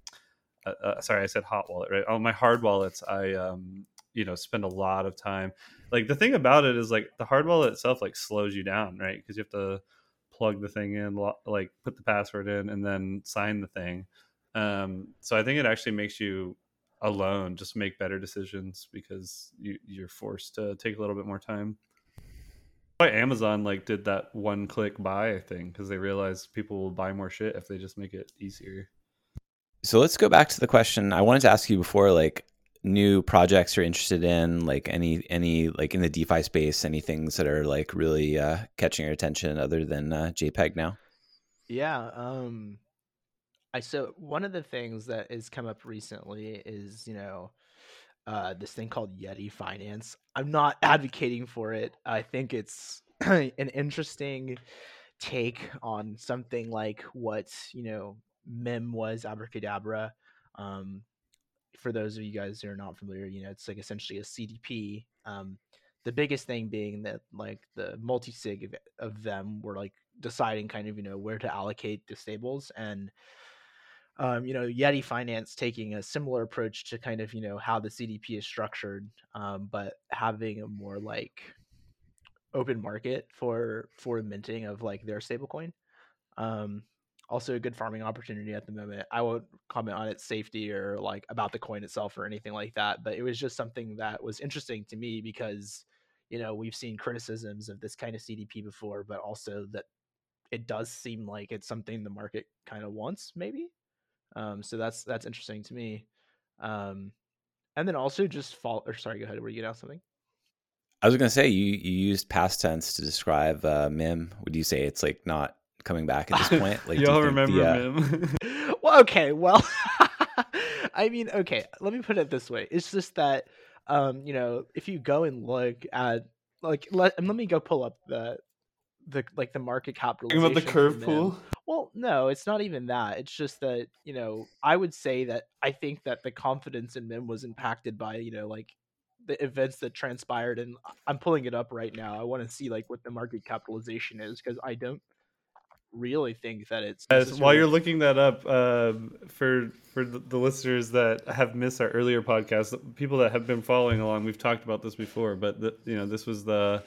uh, uh, sorry, I said hot wallet, right? On my hard wallets, I um, you know spend a lot of time. Like the thing about it is like the hard wallet itself like slows you down, right? Because you have to plug the thing in, like put the password in, and then sign the thing. Um, so I think it actually makes you alone just make better decisions because you, you're forced to take a little bit more time why amazon like did that one click buy thing because they realized people will buy more shit if they just make it easier so let's go back to the question i wanted to ask you before like new projects you're interested in like any any like in the defi space any things that are like really uh, catching your attention other than uh, jpeg now yeah um I so one of the things that has come up recently is you know uh, this thing called Yeti Finance. I'm not *laughs* advocating for it. I think it's *clears throat* an interesting take on something like what you know MIM was Abracadabra. Um, for those of you guys who are not familiar, you know it's like essentially a CDP. Um, the biggest thing being that like the multi sig of, of them were like deciding kind of you know where to allocate the stables and um, you know, Yeti Finance taking a similar approach to kind of, you know, how the CDP is structured, um, but having a more like open market for for minting of like their stablecoin. Um, also a good farming opportunity at the moment. I won't comment on its safety or like about the coin itself or anything like that, but it was just something that was interesting to me because you know we've seen criticisms of this kind of CDP before, but also that it does seem like it's something the market kind of wants, maybe. Um, so that's that's interesting to me. Um, and then also just fall. Or sorry, go ahead. Were you gonna ask something? I was gonna say you you used past tense to describe uh, Mim. Would you say it's like not coming back at this *laughs* point? Like y'all you remember the, uh... Mim? *laughs* well, okay. Well, *laughs* I mean, okay. Let me put it this way. It's just that um, you know, if you go and look at like let let me go pull up the the like the market capitalization. About the curve pool. Well, no, it's not even that. It's just that you know I would say that I think that the confidence in Mim was impacted by you know like the events that transpired, and I'm pulling it up right now. I want to see like what the market capitalization is because I don't really think that it's As, while you're looking that up um, for for the, listeners that have missed our earlier podcast people that have been following along we've talked about this before but the, you know this was the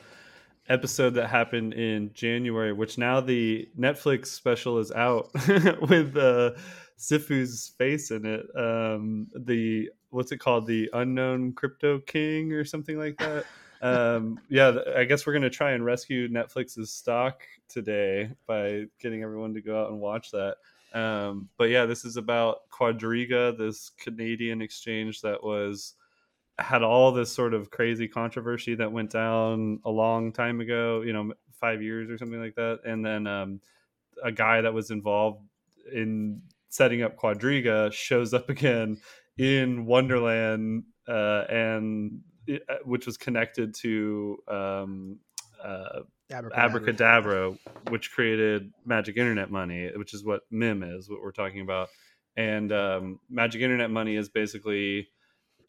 episode that happened in January, which now the Netflix special is out *laughs* with uh, Sifu's face in it. Um, the what's it called? The Unknown Crypto King or something like that. Um, yeah, I guess we're gonna try and rescue Netflix's stock today by getting everyone to go out and watch that. Um, but yeah, this is about Quadriga, this Canadian exchange that was had all this sort of crazy controversy that went down a long time ago, you know, five years or something like that. And then um, a guy that was involved in setting up Quadriga shows up *laughs* again in Wonderland, uh, and which was connected to um, uh, Abracadabra. Abracadabra, which created Magic Internet Money, which is what MIM is, what we're talking about. And um, Magic Internet Money is basically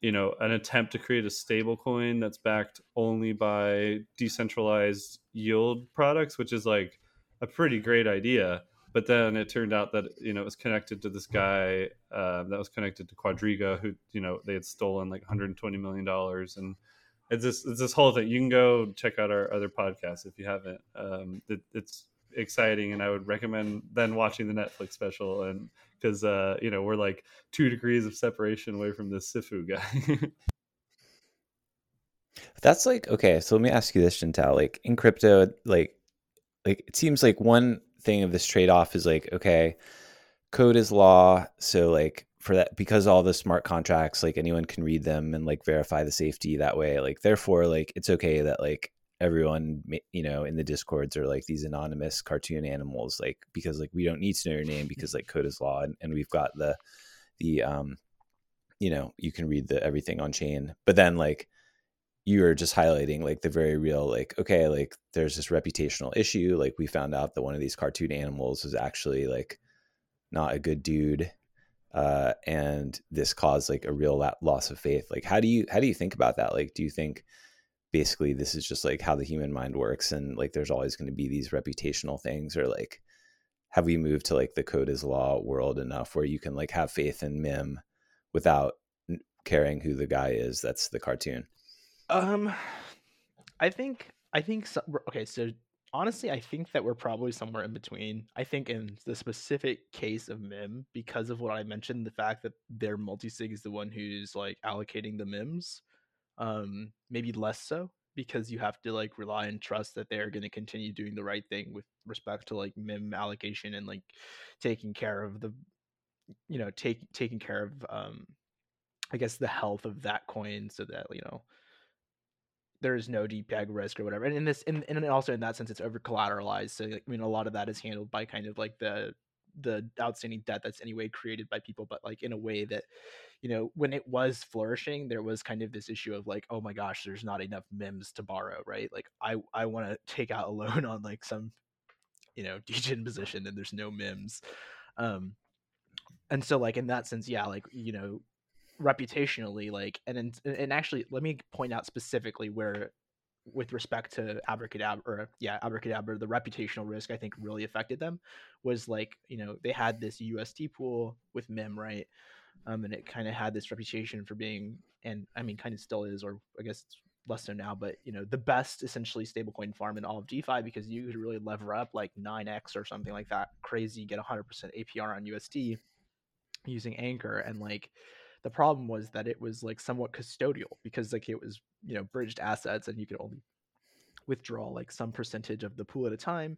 you know an attempt to create a stable coin that's backed only by decentralized yield products which is like a pretty great idea but then it turned out that you know it was connected to this guy uh, that was connected to quadriga who you know they had stolen like 120 million dollars and it's this it's this whole thing you can go check out our other podcast if you haven't um, it, it's exciting and i would recommend then watching the netflix special and because uh, you know we're like two degrees of separation away from this Sifu guy. *laughs* That's like okay. So let me ask you this, Jintao. Like in crypto, like like it seems like one thing of this trade off is like okay, code is law. So like for that because all the smart contracts like anyone can read them and like verify the safety that way like therefore like it's okay that like everyone you know in the discords are like these anonymous cartoon animals like because like we don't need to know your name because like code is law and, and we've got the the um you know you can read the everything on chain but then like you are just highlighting like the very real like okay like there's this reputational issue like we found out that one of these cartoon animals was actually like not a good dude uh, and this caused like a real loss of faith. Like how do you how do you think about that? Like do you think basically this is just like how the human mind works and like there's always going to be these reputational things or like have we moved to like the code is law world enough where you can like have faith in mim without caring who the guy is that's the cartoon um, I think I think so, okay. So honestly, I think that we're probably somewhere in between. I think in the specific case of Mim, because of what I mentioned, the fact that their multisig is the one who's like allocating the Mims, um, maybe less so because you have to like rely and trust that they're going to continue doing the right thing with respect to like mim allocation and like taking care of the you know take taking care of um i guess the health of that coin so that you know there's no depeg risk or whatever. And in this, and, and also in that sense, it's over collateralized. So like, I mean, a lot of that is handled by kind of like the the outstanding debt that's anyway created by people, but like in a way that, you know, when it was flourishing, there was kind of this issue of like, oh my gosh, there's not enough MIMS to borrow, right? Like I I want to take out a *laughs* loan on like some, you know, degen position and there's no MIMS. Um, and so like in that sense, yeah, like you know, reputationally like and and actually let me point out specifically where with respect to abracadabra or yeah abracadabra the reputational risk i think really affected them was like you know they had this ust pool with MIM right? Um, and it kind of had this reputation for being and i mean kind of still is or i guess less so now but you know the best essentially stablecoin farm in all of defi because you could really lever up like 9x or something like that crazy get 100% apr on usd using anchor and like the problem was that it was like somewhat custodial because like it was you know bridged assets and you could only withdraw like some percentage of the pool at a time.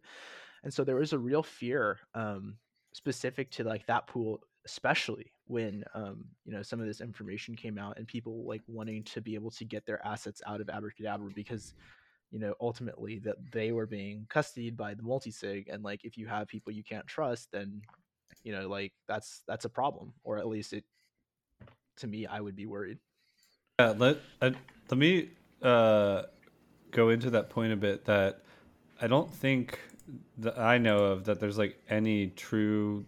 And so there was a real fear um, specific to like that pool especially when um, you know some of this information came out and people like wanting to be able to get their assets out of abracadabra because you know ultimately that they were being custodied by the multisig and like if you have people you can't trust then you know like that's that's a problem or at least it to me, I would be worried. Yeah, let uh, let me uh, go into that point a bit. That I don't think that I know of that there's like any true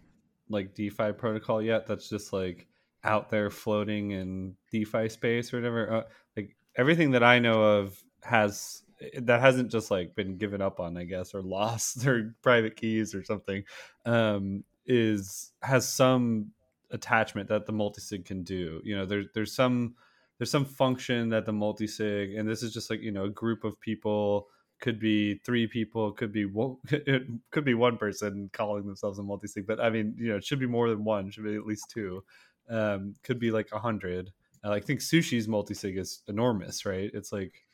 like DeFi protocol yet that's just like out there floating in DeFi space or whatever. Uh, like everything that I know of has that hasn't just like been given up on, I guess, or lost *laughs* their private keys or something. Um, is has some attachment that the multisig can do. You know, there's there's some there's some function that the multisig, and this is just like you know a group of people could be three people, could be one, it *laughs* could be one person calling themselves a multisig, but I mean, you know, it should be more than one, should be at least two. Um, could be like a hundred. I think sushi's multisig is enormous, right? It's like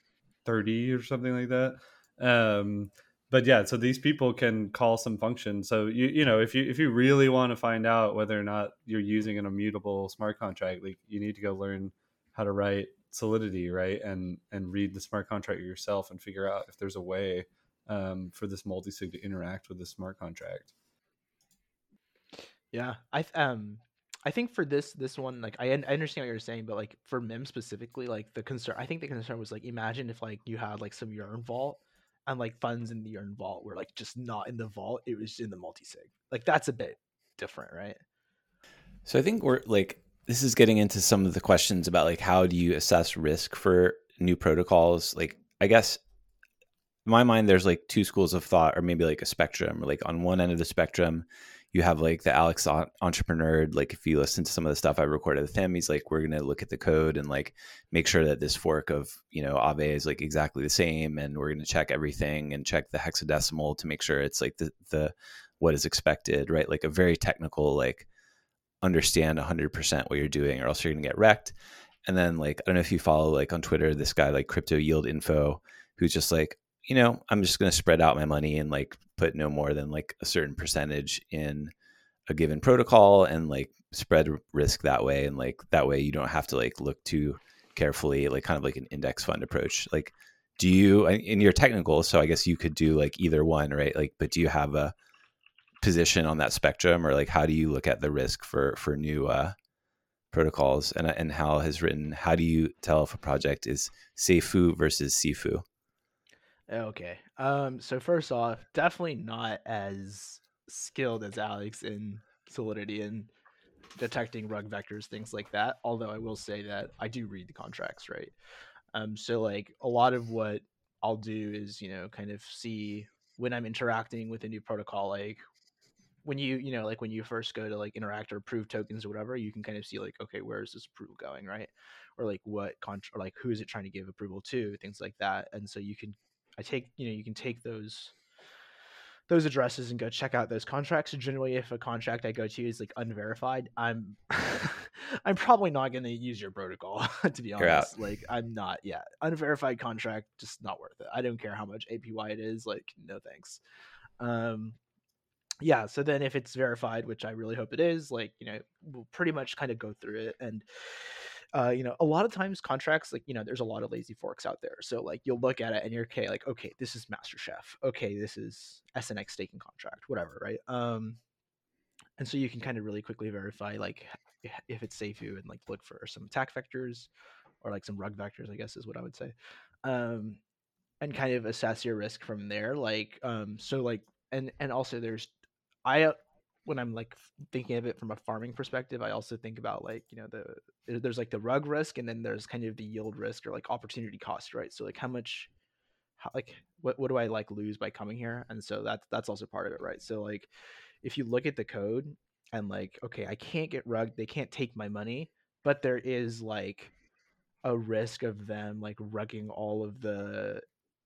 thirty or something like that. Um, but yeah, so these people can call some function. So you you know if you if you really want to find out whether or not you're using an immutable smart contract, like you need to go learn how to write Solidity, right? And and read the smart contract yourself and figure out if there's a way um, for this multisig to interact with the smart contract. Yeah, I um I think for this this one, like I, I understand what you're saying, but like for Mim specifically, like the concern, I think the concern was like imagine if like you had like some Yearn vault and like funds in the Yearn vault were like just not in the vault it was in the multi-sig. Like that's a bit different right? So i think we're like this is getting into some of the questions about like how do you assess risk for new protocols? Like i guess in my mind there's like two schools of thought or maybe like a spectrum or like on one end of the spectrum you have like the Alex entrepreneur. Like if you listen to some of the stuff I recorded with him, he's like, we're gonna look at the code and like make sure that this fork of you know Aave is like exactly the same, and we're gonna check everything and check the hexadecimal to make sure it's like the the what is expected, right? Like a very technical like understand 100% what you're doing, or else you're gonna get wrecked. And then like I don't know if you follow like on Twitter this guy like crypto yield info who's just like you know, I'm just going to spread out my money and like put no more than like a certain percentage in a given protocol and like spread risk that way. And like that way you don't have to like look too carefully, like kind of like an index fund approach. Like, do you, in your technical, so I guess you could do like either one, right? Like, but do you have a position on that spectrum or like how do you look at the risk for, for new, uh, protocols, and and Hal has written. How do you tell if a project is SAFU versus Sifu? Okay. Um. So first off, definitely not as skilled as Alex in Solidity and detecting rug vectors, things like that. Although I will say that I do read the contracts, right? Um. So like a lot of what I'll do is you know kind of see when I'm interacting with a new protocol, like when you you know like when you first go to like interact or approve tokens or whatever, you can kind of see like okay where is this approval going, right? Or like what contra- or like who is it trying to give approval to, things like that. And so you can I take you know you can take those those addresses and go check out those contracts. And generally, if a contract I go to is like unverified, I'm *laughs* I'm probably not going to use your protocol *laughs* to be honest. Like I'm not. Yeah, unverified contract just not worth it. I don't care how much APY it is. Like no thanks. Um, yeah. So then if it's verified, which I really hope it is, like you know, we'll pretty much kind of go through it and uh, you know, a lot of times contracts, like, you know, there's a lot of lazy forks out there. So like you'll look at it and you're okay, like, okay, this is Master Chef. Okay, this is SNX staking contract, whatever, right? Um, and so you can kind of really quickly verify like if it's SAFU and like look for some attack vectors or like some rug vectors, I guess is what I would say. Um, and kind of assess your risk from there. Like, um, so like, and and also there's I when I'm like thinking of it from a farming perspective, I also think about like you know the there's like the rug risk and then there's kind of the yield risk or like opportunity cost, right? So like how much, how, like what what do I like lose by coming here? And so that's that's also part of it, right? So like if you look at the code and like okay, I can't get rug, they can't take my money, but there is like a risk of them like rugging all of the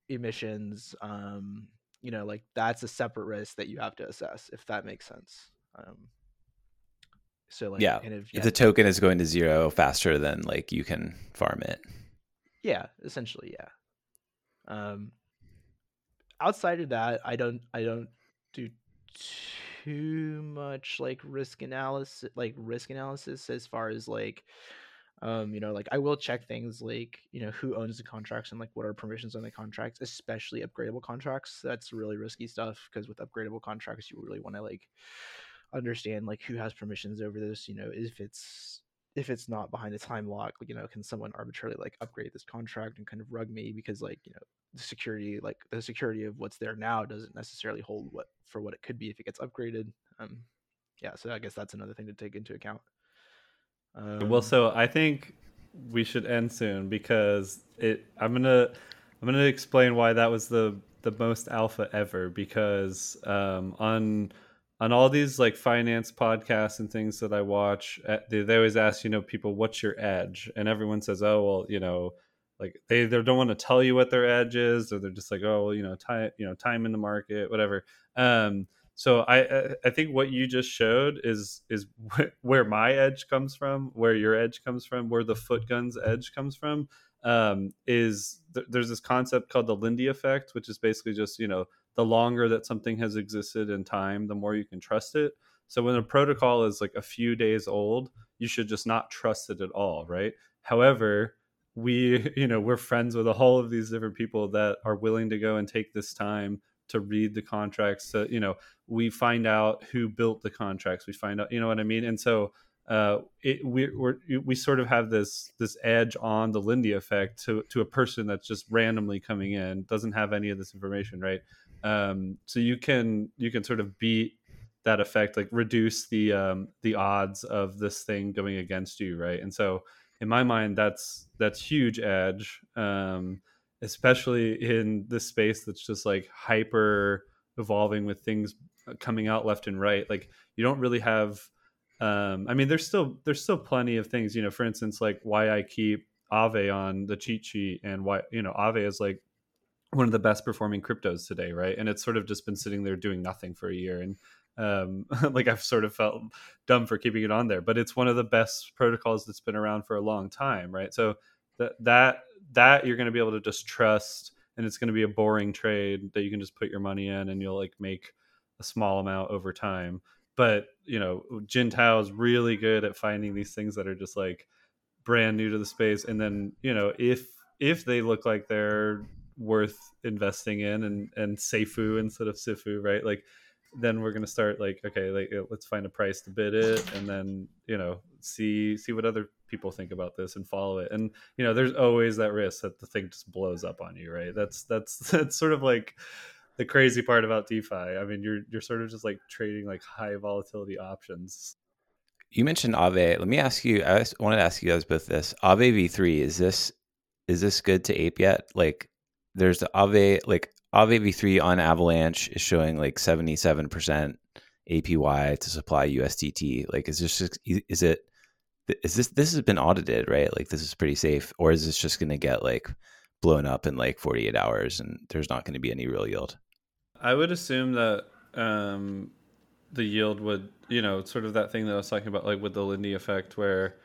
emissions um you know like that's a separate risk that you have to assess if that makes sense um so like yeah, yeah. if the token is going to zero faster than like you can farm it yeah essentially yeah um outside of that i don't i don't do too much like risk analysis like risk analysis as far as like um you know like i will check things like you know who owns the contracts and like what are permissions on the contracts especially upgradable contracts. That's really risky stuff because with upgradable contracts you really want to like understand like who has permissions over this you know if it's if it's not behind a time lock you know can someone arbitrarily like upgrade this contract and kind of rug me? Because like you know the security like the security of what's there now doesn't necessarily hold what for what it could be if it gets upgraded um yeah so i guess that's another thing to take into account um, well, so I think we should end soon because it. I'm gonna I'm gonna explain why that was the the most alpha ever because um, on on all these like finance podcasts and things that I watch, eh, they, they always ask you know people what's your edge, and everyone says oh well you know like they either don't want to tell you what their edge is or they're just like oh well you know time you know time in the market whatever. Um, so I I think what you just showed is is where my edge comes from, where your edge comes from, where the Footgun's edge comes from. Um, is th- there's this concept called the Lindy effect, which is basically just you know the longer that something has existed in time, the more you can trust it. So when a protocol is like a few days old, you should just not trust it at all, right? However, we *laughs* you know we're friends with a whole of these different people that are willing to go and take this time to read the contracts so you know we find out who built the contracts we find out you know what i mean and so uh, it, we we sort of have this this edge on the Lindy effect to to a person that's just randomly coming in, doesn't have any of this information, right? Um, so you can you can sort of beat that effect, like reduce the um, the odds of this thing going against you, right? And so in my mind, that's that's huge edge. Um, especially in this space that's just like hyper evolving with things uh, coming out left and right like you don't really have um i mean there's still there's still plenty of things you know for instance like why i keep Aave on the cheat sheet and why you know Aave is like one of the best performing cryptos today right? And it's sort of just been sitting there doing nothing for a year and um *laughs* like i've sort of felt dumb for keeping it on there but it's one of the best protocols that's been around for a long time right? So that that that you're going to be able to just trust and it's going to be a boring trade that you can just put your money in and you'll like make a small amount over time. But you know Jintao is really good at finding these things that are just like brand new to the space and then you know if if they look like they're worth investing in and and SAFU instead of Sifu right? Like then we're gonna start like okay, like let's find a price to bid it, and then you know see see what other people think about this and follow it. And you know, there's always that risk that the thing just blows up on you, right? That's that's *laughs* that's sort of like the crazy part about DeFi. I mean, you're you're sort of just like trading like high volatility options. You mentioned Aave Let me ask you. I wanted to ask you guys both this. Aave V3 is this is this good to ape yet? Like, there's the Aave like Aave V3 on Avalanche is showing like 77% APY to supply USDT. Like, is this is it is this this has been audited, right? Like, this is pretty safe, or is this just going to get like blown up in like 48 hours and there's not going to be any real yield? I would assume that um, the yield would, you know, sort of that thing that I was talking about, like with the Lindy effect, where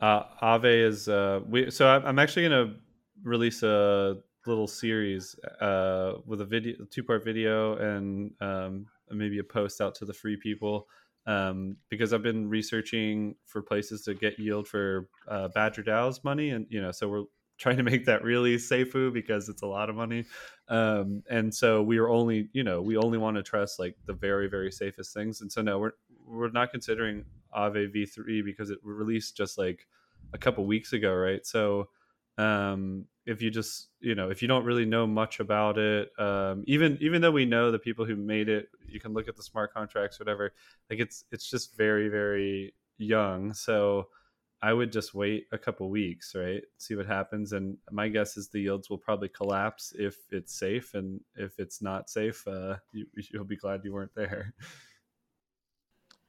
uh, Aave is. Uh, we so I'm actually going to release a little series uh, with a video, two part video, and um, maybe a post out to the free people. Um, because I've been researching for places to get yield for uh, Badger DAO's money, and you know, so we're *laughs* trying to make that really safe because it's a lot of money. Um, and so we are only, you know, we only want to trust like the very, very safest things. And so no, we're we're not considering Aave V3 because it released just like a couple weeks ago, right? So um, if you just you know if you don't really know much about it um, even even though we know the people who made it you can look at the smart contracts whatever like it's it's just very very young. So i would just wait a couple weeks right see what happens and my guess is the yields will probably collapse if it's safe and if it's not safe uh, you, *laughs* you'll be glad you weren't there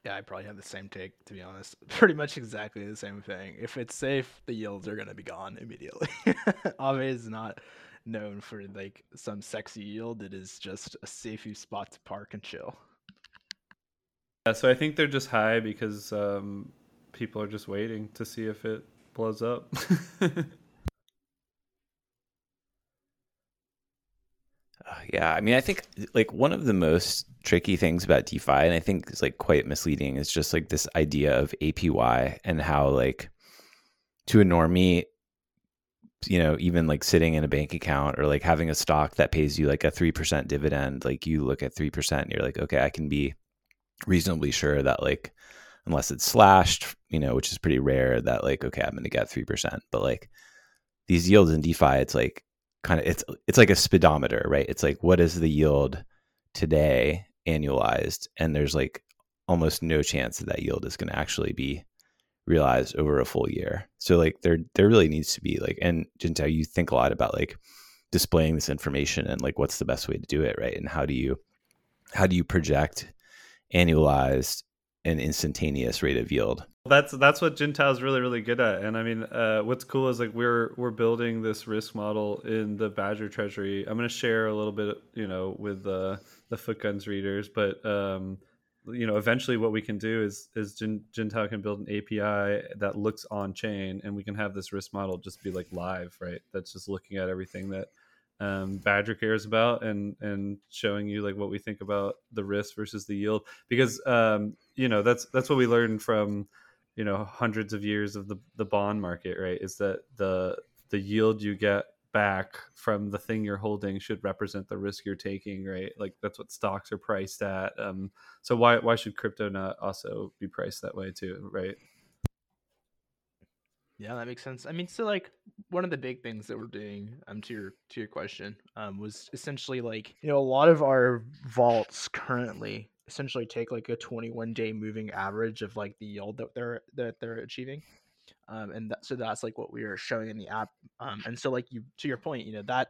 Yeah, I probably have the same take to be honest. *laughs* Pretty much exactly the same thing. If it's safe, the yields are gonna be gone immediately. *laughs* Aave is not known for like some sexy yield. It is just a safe spot to park and chill. Yeah, so I think they're just high because um, people are just waiting to see if it blows up. *laughs* yeah, I mean, I think like one of the most tricky things about DeFi, and I think is like quite misleading, is just like this idea of APY and how like to a normie, you know, even like sitting in a bank account or like having a stock that pays you like a three percent dividend, like you look at three percent, and you're like, okay, I can be reasonably sure that like unless it's slashed, you know, which is pretty rare, that like okay, I'm going to get three percent, but like these yields in DeFi, it's like kind of it's it's like a speedometer, right? It's like what is the yield today annualized, and there's like almost no chance that that yield is going to actually be realized over a full year. So like there there really needs to be like and Jintao, you think a lot about like displaying this information and like what's the best way to do it, right? And how do you how do you project annualized and instantaneous rate of yield? That's that's what is really really good at, and I mean, uh, what's cool is like we're we're building this risk model in the Badger Treasury. I'm going to share a little bit, you know, with uh, the Footguns readers, but um, you know, eventually what we can do is is Jintao can build an API that looks on chain, and we can have this risk model just be like live, right? That's just looking at everything that um, Badger cares about and and showing you like what we think about the risk versus the yield because um, you know that's that's what we learned from you know hundreds of years of the the bond market right is that the the yield you get back from the thing you're holding should represent the risk you're taking right? Like that's what stocks are priced at um so why why should crypto not also be priced that way too right? Yeah that makes sense. I mean so like one of the big things that we're doing um to your to your question um was essentially like you know a lot of our vaults currently essentially take like a 21 day moving average of like the yield that they're that they're achieving. Um, and that, so that's like what we are showing in the app. Um, and so like you to your point you know that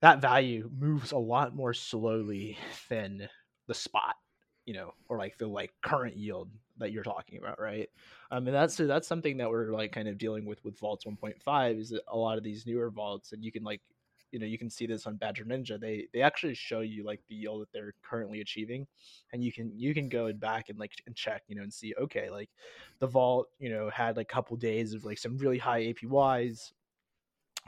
that value moves a lot more slowly than the spot you know or like the like current yield that you're talking about right? Um and that's so that's something that we're like kind of dealing with with vaults 1.5 is that a lot of these newer vaults and you can like you know you can see this on badger ninja they they actually show you like the yield that they're currently achieving and you can you can go and back and like and check you know and see okay like the vault you know had like a couple days of like some really high apys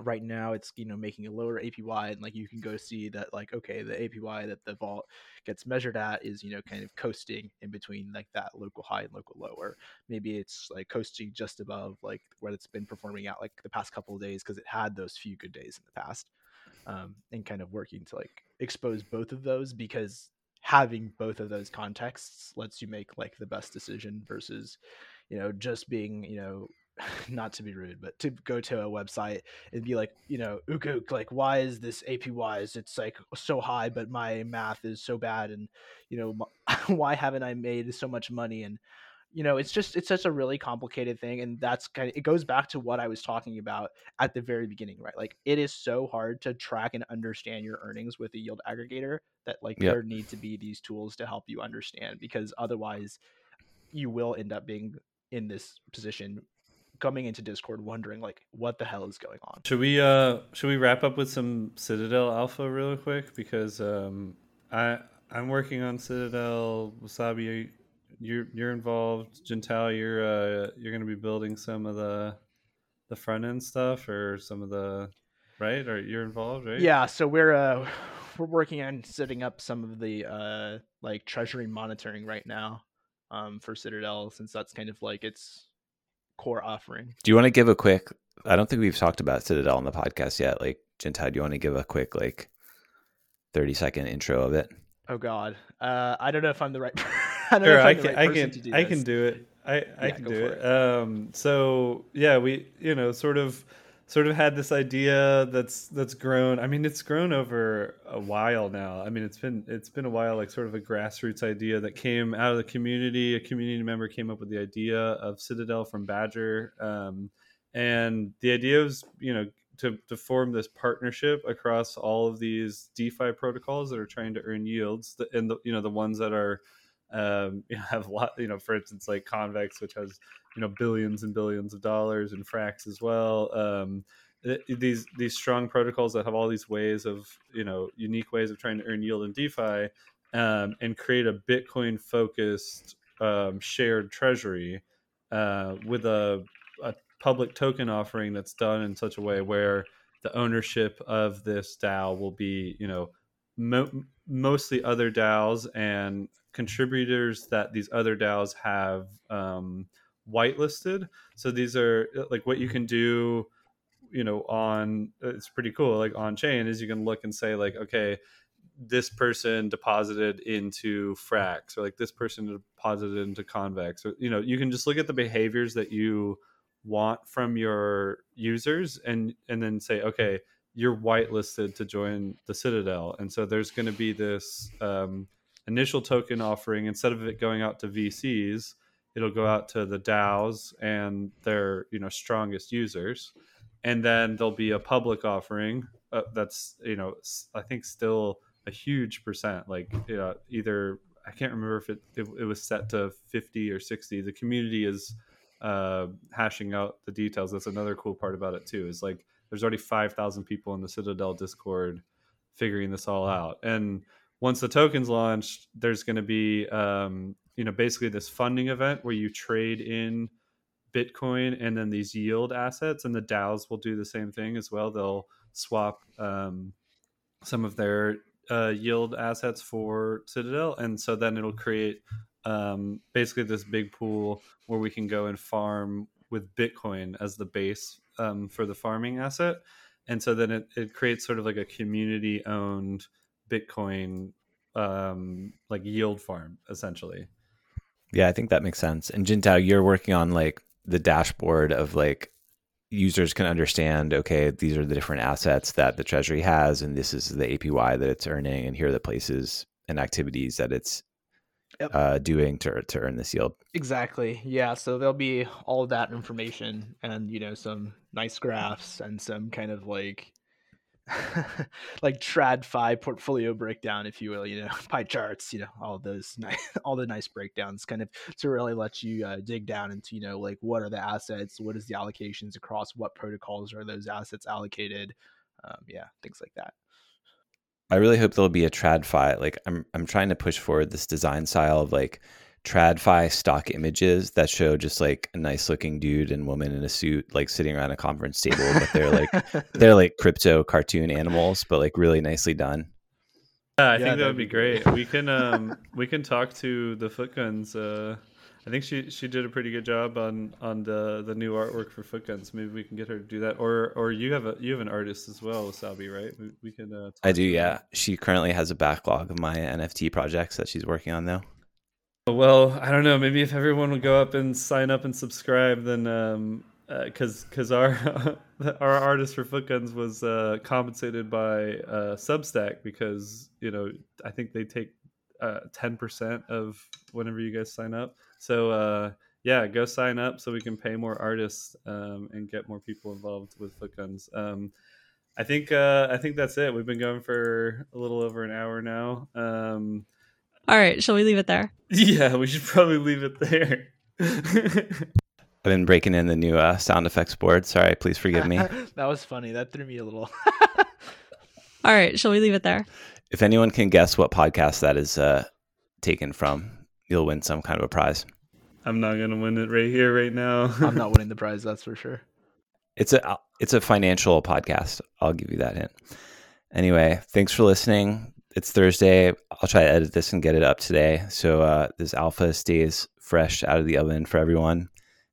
right now it's you know making a lower apy and like you can go see that like okay the apy that the vault gets measured at is you know kind of coasting in between like that local high and local lower. Maybe it's like coasting just above like what it's been performing at like the past couple of days because it had those few good days in the past um, and kind of working to like expose both of those because having both of those contexts lets you make like the best decision versus you know just being you know *laughs* not to be rude, but to go to a website and be like, you know, ook like why is this APYs? It's like so high, but my math is so bad, and you know, *laughs* why haven't I made so much money? And you know, it's just it's such a really complicated thing, and that's kind of it goes back to what I was talking about at the very beginning, right? Like it is so hard to track and understand your earnings with a yield aggregator that like yep. there need to be these tools to help you understand because otherwise you will end up being in this position coming into Discord wondering like what the hell is going on. Should we uh should we wrap up with some Citadel Alpha really quick because um I I'm working on Citadel Wasabi you're you're involved Jintao you're uh you're going to be building some of the the front end stuff or some of the right or you're involved right yeah so we're uh we're working on setting up some of the uh like treasury monitoring right now um for Citadel since that's kind of like its core offering. Do you want to give a quick? I don't think we've talked about Citadel on the podcast yet. Like, Jintao, do you want to give a quick like thirty second intro of it? Oh God, uh, I don't know if I'm the right. *laughs* *laughs* I don't sure, know if I'm I can, right I can, do I can do it. I, I yeah, can do it. it. Um, so yeah, we you know sort of sort of had this idea that's that's grown. I mean, it's grown over a while now. I mean, it's been it's been a while, like sort of a grassroots idea that came out of the community. A community member came up with the idea of Citadel from Badger, um, and the idea was, you know, to to form this partnership across all of these DeFi protocols that are trying to earn yields, and the you know the ones that are um, *laughs* you know, have a lot, you know, for instance, like Convex, which has you know billions and billions of dollars and frax as well. Um, these these strong protocols that have all these ways of you know unique ways of trying to earn yield in defi um, and create a bitcoin focused um, shared treasury uh, with a, a public token offering that's done in such a way where the ownership of this dao will be you know mo- mostly other DAOs and contributors that these other DAOs have um, whitelisted. So these are like what you can do, you know, on it's pretty cool. Like on chain is you can look and say like, okay, this person deposited into Frax or like this person deposited into Convex or you know, you can just look at the behaviors that you want from your users and and then say, okay, you're whitelisted to join the Citadel. And so there's going to be this um, initial token offering instead of it going out to VCs it'll go out to the DAOs and their you know strongest users, and then there'll be a public offering uh, that's you know I think still a huge percent, like you know, either I can't remember if it, it, it was set to fifty or sixty. The community is uh, hashing out the details. That's another cool part about it too. Is like there's already five thousand people in the Citadel Discord figuring this all out, and once the tokens launched, there's going to be um, you know basically this funding event where you trade in Bitcoin and then these yield assets, and the DAOs will do the same thing as well. They'll swap um, some of their uh, yield assets for Citadel, and so then it'll create um, basically this big pool where we can go and farm with Bitcoin as the base um, for the farming asset, and so then it, it creates sort of like a community owned Bitcoin um, like yield farm essentially. Yeah, I think that makes sense. And Jintao, you're working on like the dashboard of like users can understand, okay, these are the different assets that the treasury has, and this is the APY that it's earning, and here are the places and activities that it's yep. uh, doing to to earn this yield. Exactly. Yeah. So there'll be all of that information, and you know, some nice graphs and some kind of like *laughs* like TradFi portfolio breakdown, if you will, you know, *laughs* pie charts, you know, all those nice, *laughs* all the nice breakdowns kind of to really let you uh, dig down into, you know, like what are the assets, what is the allocations across what protocols are those assets allocated, um, yeah, things like that. I really hope there'll be a TradFi. Like I'm, I'm trying to push forward this design style of like tradfi stock images that show just like a nice looking dude and woman in a suit like sitting around a conference table but they're like *laughs* they're like crypto cartoon animals but like really nicely done yeah i yeah, think that would be great we can um we can talk to the footguns uh I think she she did a pretty good job on on the the new artwork for Foot Guns. Maybe we can get her to do that, or or you have a you have an artist as well, Wasabi, right? We, we can. Uh, I do, yeah. She currently has a backlog of my NFT projects that she's working on, though. Well, I don't know. Maybe if everyone would go up and sign up and subscribe, then um, because uh, because our *laughs* our artist for Foot Guns was uh, compensated by uh, Substack because you know I think they take uh, ten percent of whenever you guys sign up. So uh, yeah, go sign up so we can pay more artists um, and get more people involved with Foot Guns. Um, I think uh, I think that's it. We've been going for a little over an hour now. Um, All right, shall we leave it there? *laughs* Yeah, we should probably leave it there. *laughs* I've been breaking in the new uh, sound effects board. Sorry, please forgive me. *laughs* that was funny. That threw me a little. All right, shall we leave it there? If anyone can guess what podcast that is uh, taken from, you'll win some kind of a prize. I'm not gonna win it right here, right now. I'm not winning the *laughs* prize, that's for sure. It's a it's a financial podcast. I'll give you that hint. Anyway, thanks for listening. It's Thursday. I'll try to edit this and get it up today, so uh, this alpha stays fresh out of the oven for everyone.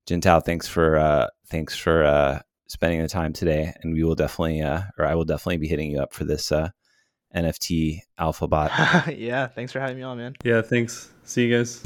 Jintao, thanks for uh, thanks for uh, spending the time today, and we will definitely, uh, or I will definitely be hitting you up for this uh, NFT alpha bot. *laughs* yeah, thanks for having me on, man. Yeah, thanks. See you guys.